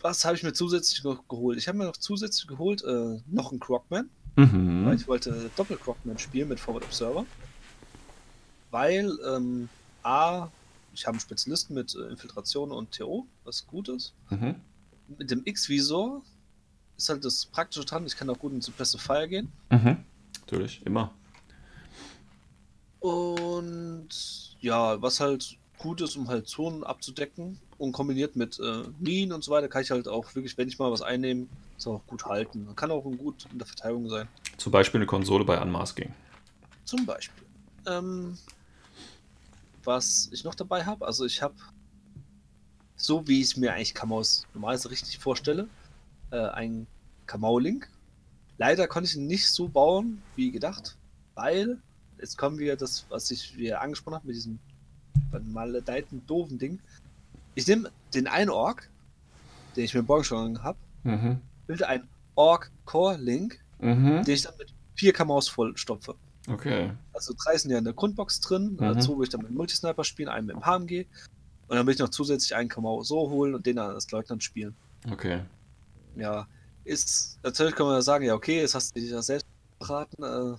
was habe ich mir zusätzlich noch geholt? Ich habe mir noch zusätzlich geholt äh, noch einen Crockman. Mhm. Weil ich wollte Doppel-Crockman spielen mit Forward Observer. Weil, ähm, A, ich habe einen Spezialisten mit äh, Infiltration und TO, was gut ist. Mhm. Mit dem X-Visor ist halt das Praktische dran, ich kann auch gut in Suppressive Fire gehen. Mhm. Natürlich, immer. Und ja, was halt gut ist, um halt Zonen abzudecken und kombiniert mit äh, Minen und so weiter, kann ich halt auch wirklich, wenn ich mal was einnehme, das auch gut halten. Kann auch gut in der Verteidigung sein. Zum Beispiel eine Konsole bei Unmasking. Zum Beispiel. Ähm, was ich noch dabei habe, also ich habe, so wie ich es mir eigentlich Kamaus normalerweise richtig vorstelle, äh, ein Kamau-Link. Leider konnte ich ihn nicht so bauen, wie gedacht, weil jetzt kommen wir das, was ich wieder angesprochen habe, mit diesem maledeiten doofen Ding. Ich nehme den einen Ork, den ich mir morgen schon habe, Mhm. bilde einen Ork-Core-Link, Mhm. den ich dann mit vier Kamaus vollstopfe. Okay. Also drei sind ja in der Grundbox drin, Mhm. dazu will ich dann mit dem Multisniper spielen, einen mit dem HMG und dann will ich noch zusätzlich einen Kamau so holen und den dann als Leutnant spielen. Okay. Ja, ist, natürlich kann man ja sagen, ja okay, jetzt hast du dich ja selbst beraten, äh,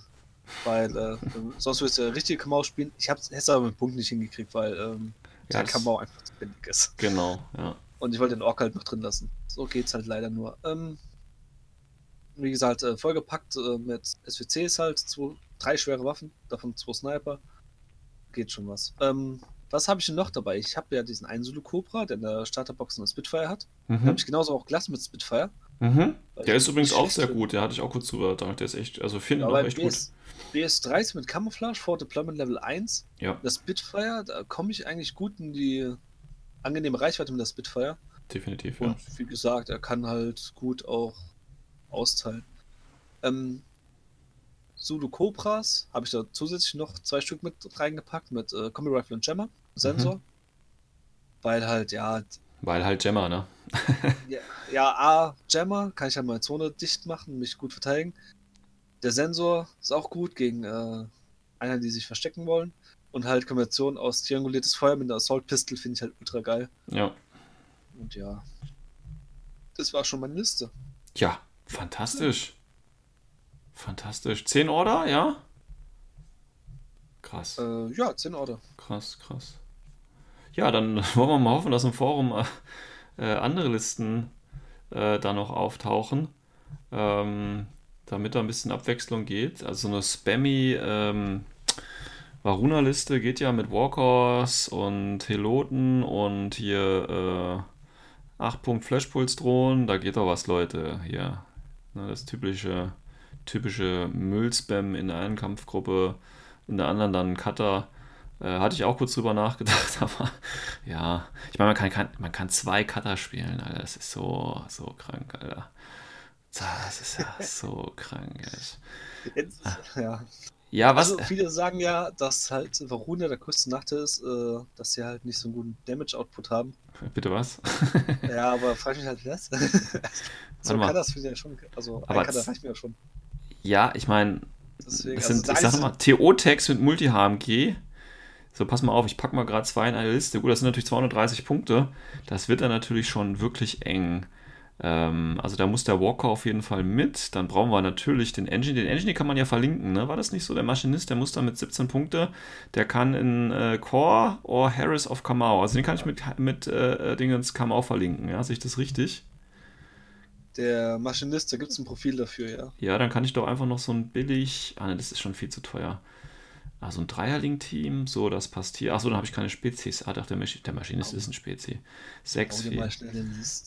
weil äh, sonst würdest du ja richtige Kamau spielen. Ich hätte es aber mit dem Punkt nicht hingekriegt, weil ähm, Ja, der Kamau einfach zu billig ist. Genau, ja. Und ich wollte den Ork halt noch drin lassen. So geht's halt leider nur. Ähm, wie gesagt, äh, vollgepackt äh, mit SWCs halt, zwei, drei schwere Waffen, davon zwei Sniper. Geht schon was. Ähm, was habe ich denn noch dabei? Ich habe ja diesen einen Zulu Cobra, der in der Starterbox eine Spitfire hat. Mhm. habe ich genauso auch gelassen mit Spitfire. Mhm. Der ich ist übrigens auch sehr finde. gut. Der hatte ich auch kurz drüber gedacht. Der ist echt, also finden Ja, auch echt gut. BS, BS30 mit Camouflage, vor Deployment Level 1. Ja, Das Spitfire, da komme ich eigentlich gut in die angenehme Reichweite mit der Spitfire. definitiv, ja. Und wie gesagt, er kann halt gut auch austeilen. Ähm, Zulu Cobras habe ich da zusätzlich noch zwei Stück mit reingepackt mit äh, Kombi Rifle und Jammer Sensor. Mhm. Weil halt, ja, Weil halt Gemma, ne? ja, ja, A, Jammer kann ich halt meine Zone dicht machen, mich gut verteidigen. Der Sensor ist auch gut gegen äh, einer, die sich verstecken wollen. Und halt Kombination aus trianguliertes Feuer mit einer Assault Pistol finde ich halt ultra geil. Ja. Und ja, das war schon meine Liste. Ja, fantastisch. Fantastisch. 10 Order, ja? Krass. Äh, ja, 10 Order. Krass, krass. Ja, dann wollen wir mal hoffen, dass im Forum äh, äh, andere Listen äh, da noch auftauchen, ähm, damit da ein bisschen Abwechslung geht. Also so eine spammy ähm, Varuna-Liste geht ja mit Walkers und Heloten und hier äh, 8 Punkt Flashpulse-Drohnen. Da geht doch was, Leute. Hier. Ne, das typische, typische Müllspam in der einen Kampfgruppe, in der anderen dann Cutter. Äh, hatte ich auch kurz drüber nachgedacht, aber ja, ich meine, man kann, kann, man kann zwei Cutter spielen, Alter. Das ist so, so krank, Alter. Das ist ja so krank. Jetzt, ja. Ja, was? Also viele sagen ja, dass halt Varuna der größte Nachteil ist, äh, dass sie halt nicht so einen guten Damage-Output haben. Bitte was? Ja, aber frag mich halt was. so kann das ich ja schon. Also Aber Cutter z- reicht mir ja schon. Ja, ich meine, das also sind, da ich sag mal, TO-Tags mit Multi-HMG. So, pass mal auf, ich packe mal gerade zwei in eine Liste. Gut, das sind natürlich 230 Punkte. Das wird dann natürlich schon wirklich eng. Ähm, also da muss der Walker auf jeden Fall mit. Dann brauchen wir natürlich den Engine. Den Engine den kann man ja verlinken, ne? War das nicht so? Der Maschinist, der muss da mit 17 Punkte. Der kann in äh, Core or Harris of Kamau. Also den kann ich mit, mit äh, Dingens Kamau verlinken. Ja, sehe ich das richtig? Der Maschinist, da gibt es ein Profil dafür, ja. Ja, dann kann ich doch einfach noch so ein billig. Ah, ne, das ist schon viel zu teuer. Ah, so ein Dreierling-Team, so, das passt hier. Achso, dann habe ich keine Spezies. Ah, doch, der, Masch der Maschinist ist ein Spezi. Sechs, vier.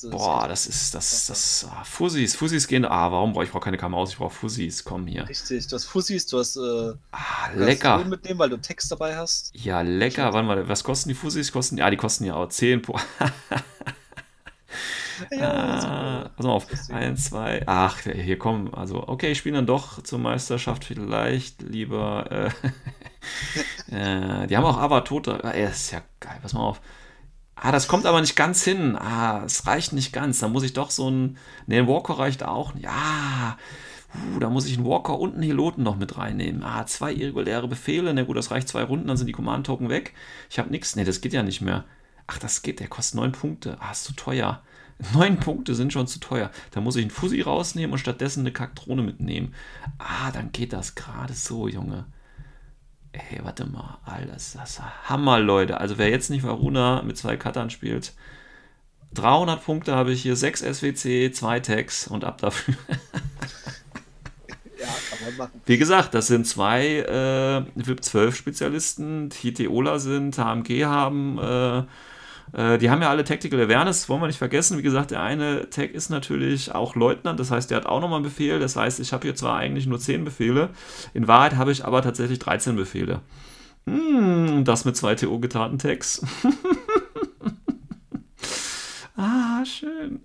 Boah, das ist, das, das, ah, Fussis, Fussis gehen. Ah, warum brauche ich? Brauche keine Kamaus, ich brauche Fussis. Komm hier. Richtig, du hast Fussis, du hast. Äh, du Ah, lecker. Öl mitnehmen, weil du Text dabei hast. Ja, lecker. Warte mal, was kosten die Fussis? Kosten, ja, die kosten ja auch 10 pro. Ah, pass mal auf. Eins, zwei. Ach, hier kommen. Also, okay, ich spiele dann doch zur Meisterschaft vielleicht lieber. Äh, äh, die haben auch Avatota. Ey, das ist ja geil, pass mal auf. Ah, das kommt aber nicht ganz hin. Ah, es reicht nicht ganz. Da muss ich doch so ein. Ne, ein Walker reicht auch. Ja. Uh, da muss ich einen Walker und einen Heloten noch mit reinnehmen. Ah, zwei irreguläre Befehle. Na gut, das reicht zwei Runden, dann sind die Command-Token weg. Ich habe nichts. Ne, das geht ja nicht mehr. Ach, das geht, der kostet neun Punkte. Ah, ist zu teuer. Neun Punkte sind schon zu teuer. Da muss ich einen Fussi rausnehmen und stattdessen eine Kaktrone mitnehmen. Ah, dann geht das gerade so, Junge. Ey, warte mal. Alter, das ist Hammer, Leute. Also, wer jetzt nicht Varuna mit zwei Cuttern spielt, 300 Punkte habe ich hier, 6 SWC, 2 Tags und ab dafür. ja, kann man machen. Wie gesagt, das sind zwei äh, VIP 12 Spezialisten, die TOLA sind, HMG haben, äh, äh, die haben ja alle Tactical Awareness, wollen wir nicht vergessen. Wie gesagt, der eine Tag ist natürlich auch Leutnant, das heißt, der hat auch nochmal einen Befehl. Das heißt, ich habe hier zwar eigentlich nur 10 Befehle, in Wahrheit habe ich aber tatsächlich 13 Befehle. Hm, das mit zwei TO-getaten Tags. ah, schön.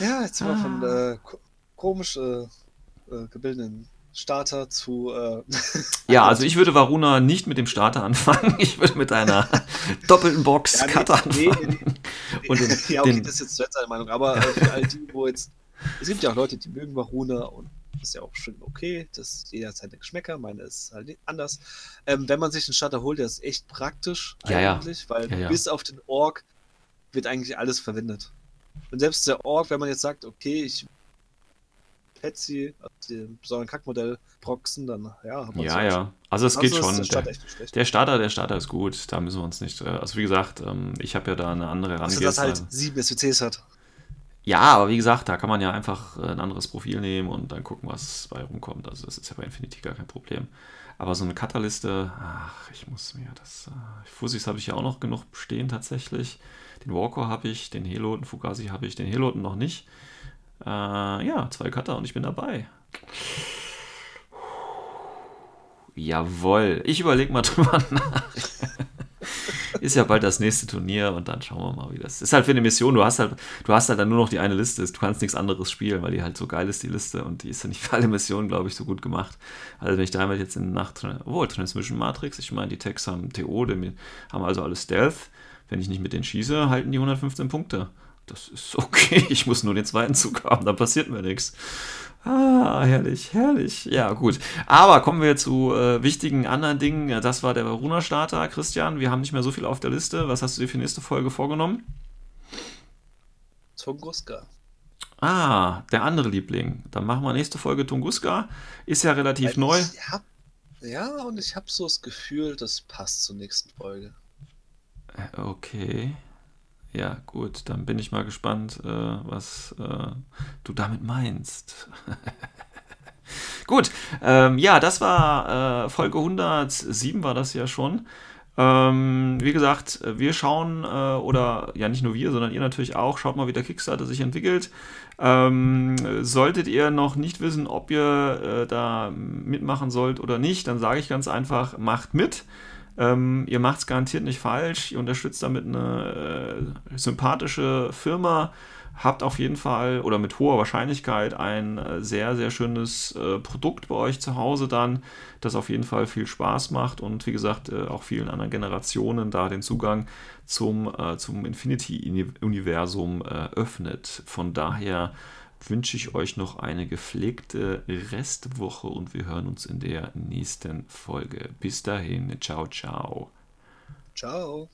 Ja, jetzt sind ah. wir von äh, komisch äh, äh, gebildeten Starter zu. Äh, ja, also ich würde Varuna nicht mit dem Starter anfangen. Ich würde mit einer doppelten Box ja, nee, Cutter anfangen. Nee, nee, und den, ja, okay, den, das ist jetzt zu seine Meinung. Aber äh, für all die, wo jetzt. Es gibt ja auch Leute, die mögen Varuna und das ist ja auch schön okay. Das jeder hat seine Geschmäcker. Meine ist halt anders. Ähm, wenn man sich einen Starter holt, der ist echt praktisch ja, eigentlich, ja. weil ja, bis auf den Ork wird eigentlich alles verwendet. Und selbst der Ork, wenn man jetzt sagt, okay, ich Patsy, also dem besonderen Kackmodell proxen, dann ja. Ja, ja. Also es geht schon. Der Starter, der, Starter, der Starter ist gut. Da müssen wir uns nicht. Äh, also wie gesagt, ähm, ich habe ja da eine andere Herangehensweise. Also das halt sieben SWCs hat. Ja, aber wie gesagt, da kann man ja einfach äh, ein anderes Profil nehmen und dann gucken, was bei rumkommt. Also das ist ja bei Infinity gar kein Problem. Aber so eine Cutter-Liste, ach, ich muss mir das. Äh, Fusis habe ich ja auch noch genug stehen tatsächlich. Den Walker habe ich, den Heloten, Fugazi habe ich, den Heloten noch nicht. Äh, ja, zwei Cutter und ich bin dabei. Jawoll. Ich überlege mal drüber nach. ist ja bald das nächste Turnier und dann schauen wir mal, wie das ist. Ist halt für eine Mission, du hast halt, du hast halt dann nur noch die eine Liste, du kannst nichts anderes spielen, weil die halt so geil ist, die Liste, und die ist ja nicht für alle Missionen, glaube ich, so gut gemacht. Also wenn ich da jetzt in Nacht, obwohl Transmission Matrix, ich meine, die Tags haben TO, die haben also alles Stealth. Wenn ich nicht mit denen schieße, halten die 115 Punkte das ist okay, ich muss nur den zweiten Zug haben, dann passiert mir nichts. Ah, herrlich, herrlich. Ja, gut. Aber kommen wir zu äh, wichtigen anderen Dingen. Das war der Varuna-Starter. Christian, wir haben nicht mehr so viel auf der Liste. Was hast du dir für die nächste Folge vorgenommen? Tunguska. Ah, der andere Liebling. Dann machen wir nächste Folge Tunguska. Ist ja relativ ich neu. Hab, ja, und ich habe so das Gefühl, das passt zur nächsten Folge. Äh, okay. Ja, gut, dann bin ich mal gespannt, äh, was äh, du damit meinst. gut, ähm, ja, das war äh, Folge 107 war das ja schon. Ähm, wie gesagt, wir schauen, äh, oder ja nicht nur wir, sondern ihr natürlich auch, schaut mal, wie der Kickstarter sich entwickelt. Ähm, solltet ihr noch nicht wissen, ob ihr äh, da mitmachen sollt oder nicht, dann sage ich ganz einfach, macht mit. Ähm, ihr macht es garantiert nicht falsch. Ihr unterstützt damit eine äh, sympathische Firma. Habt auf jeden Fall oder mit hoher Wahrscheinlichkeit ein äh, sehr, sehr schönes äh, Produkt bei euch zu Hause dann, das auf jeden Fall viel Spaß macht und wie gesagt äh, auch vielen anderen Generationen da den Zugang zum, äh, zum Infinity-Universum öffnet. Von daher wünsche ich euch noch eine gepflegte Restwoche und wir hören uns in der nächsten Folge. Bis dahin, ciao, ciao. Ciao.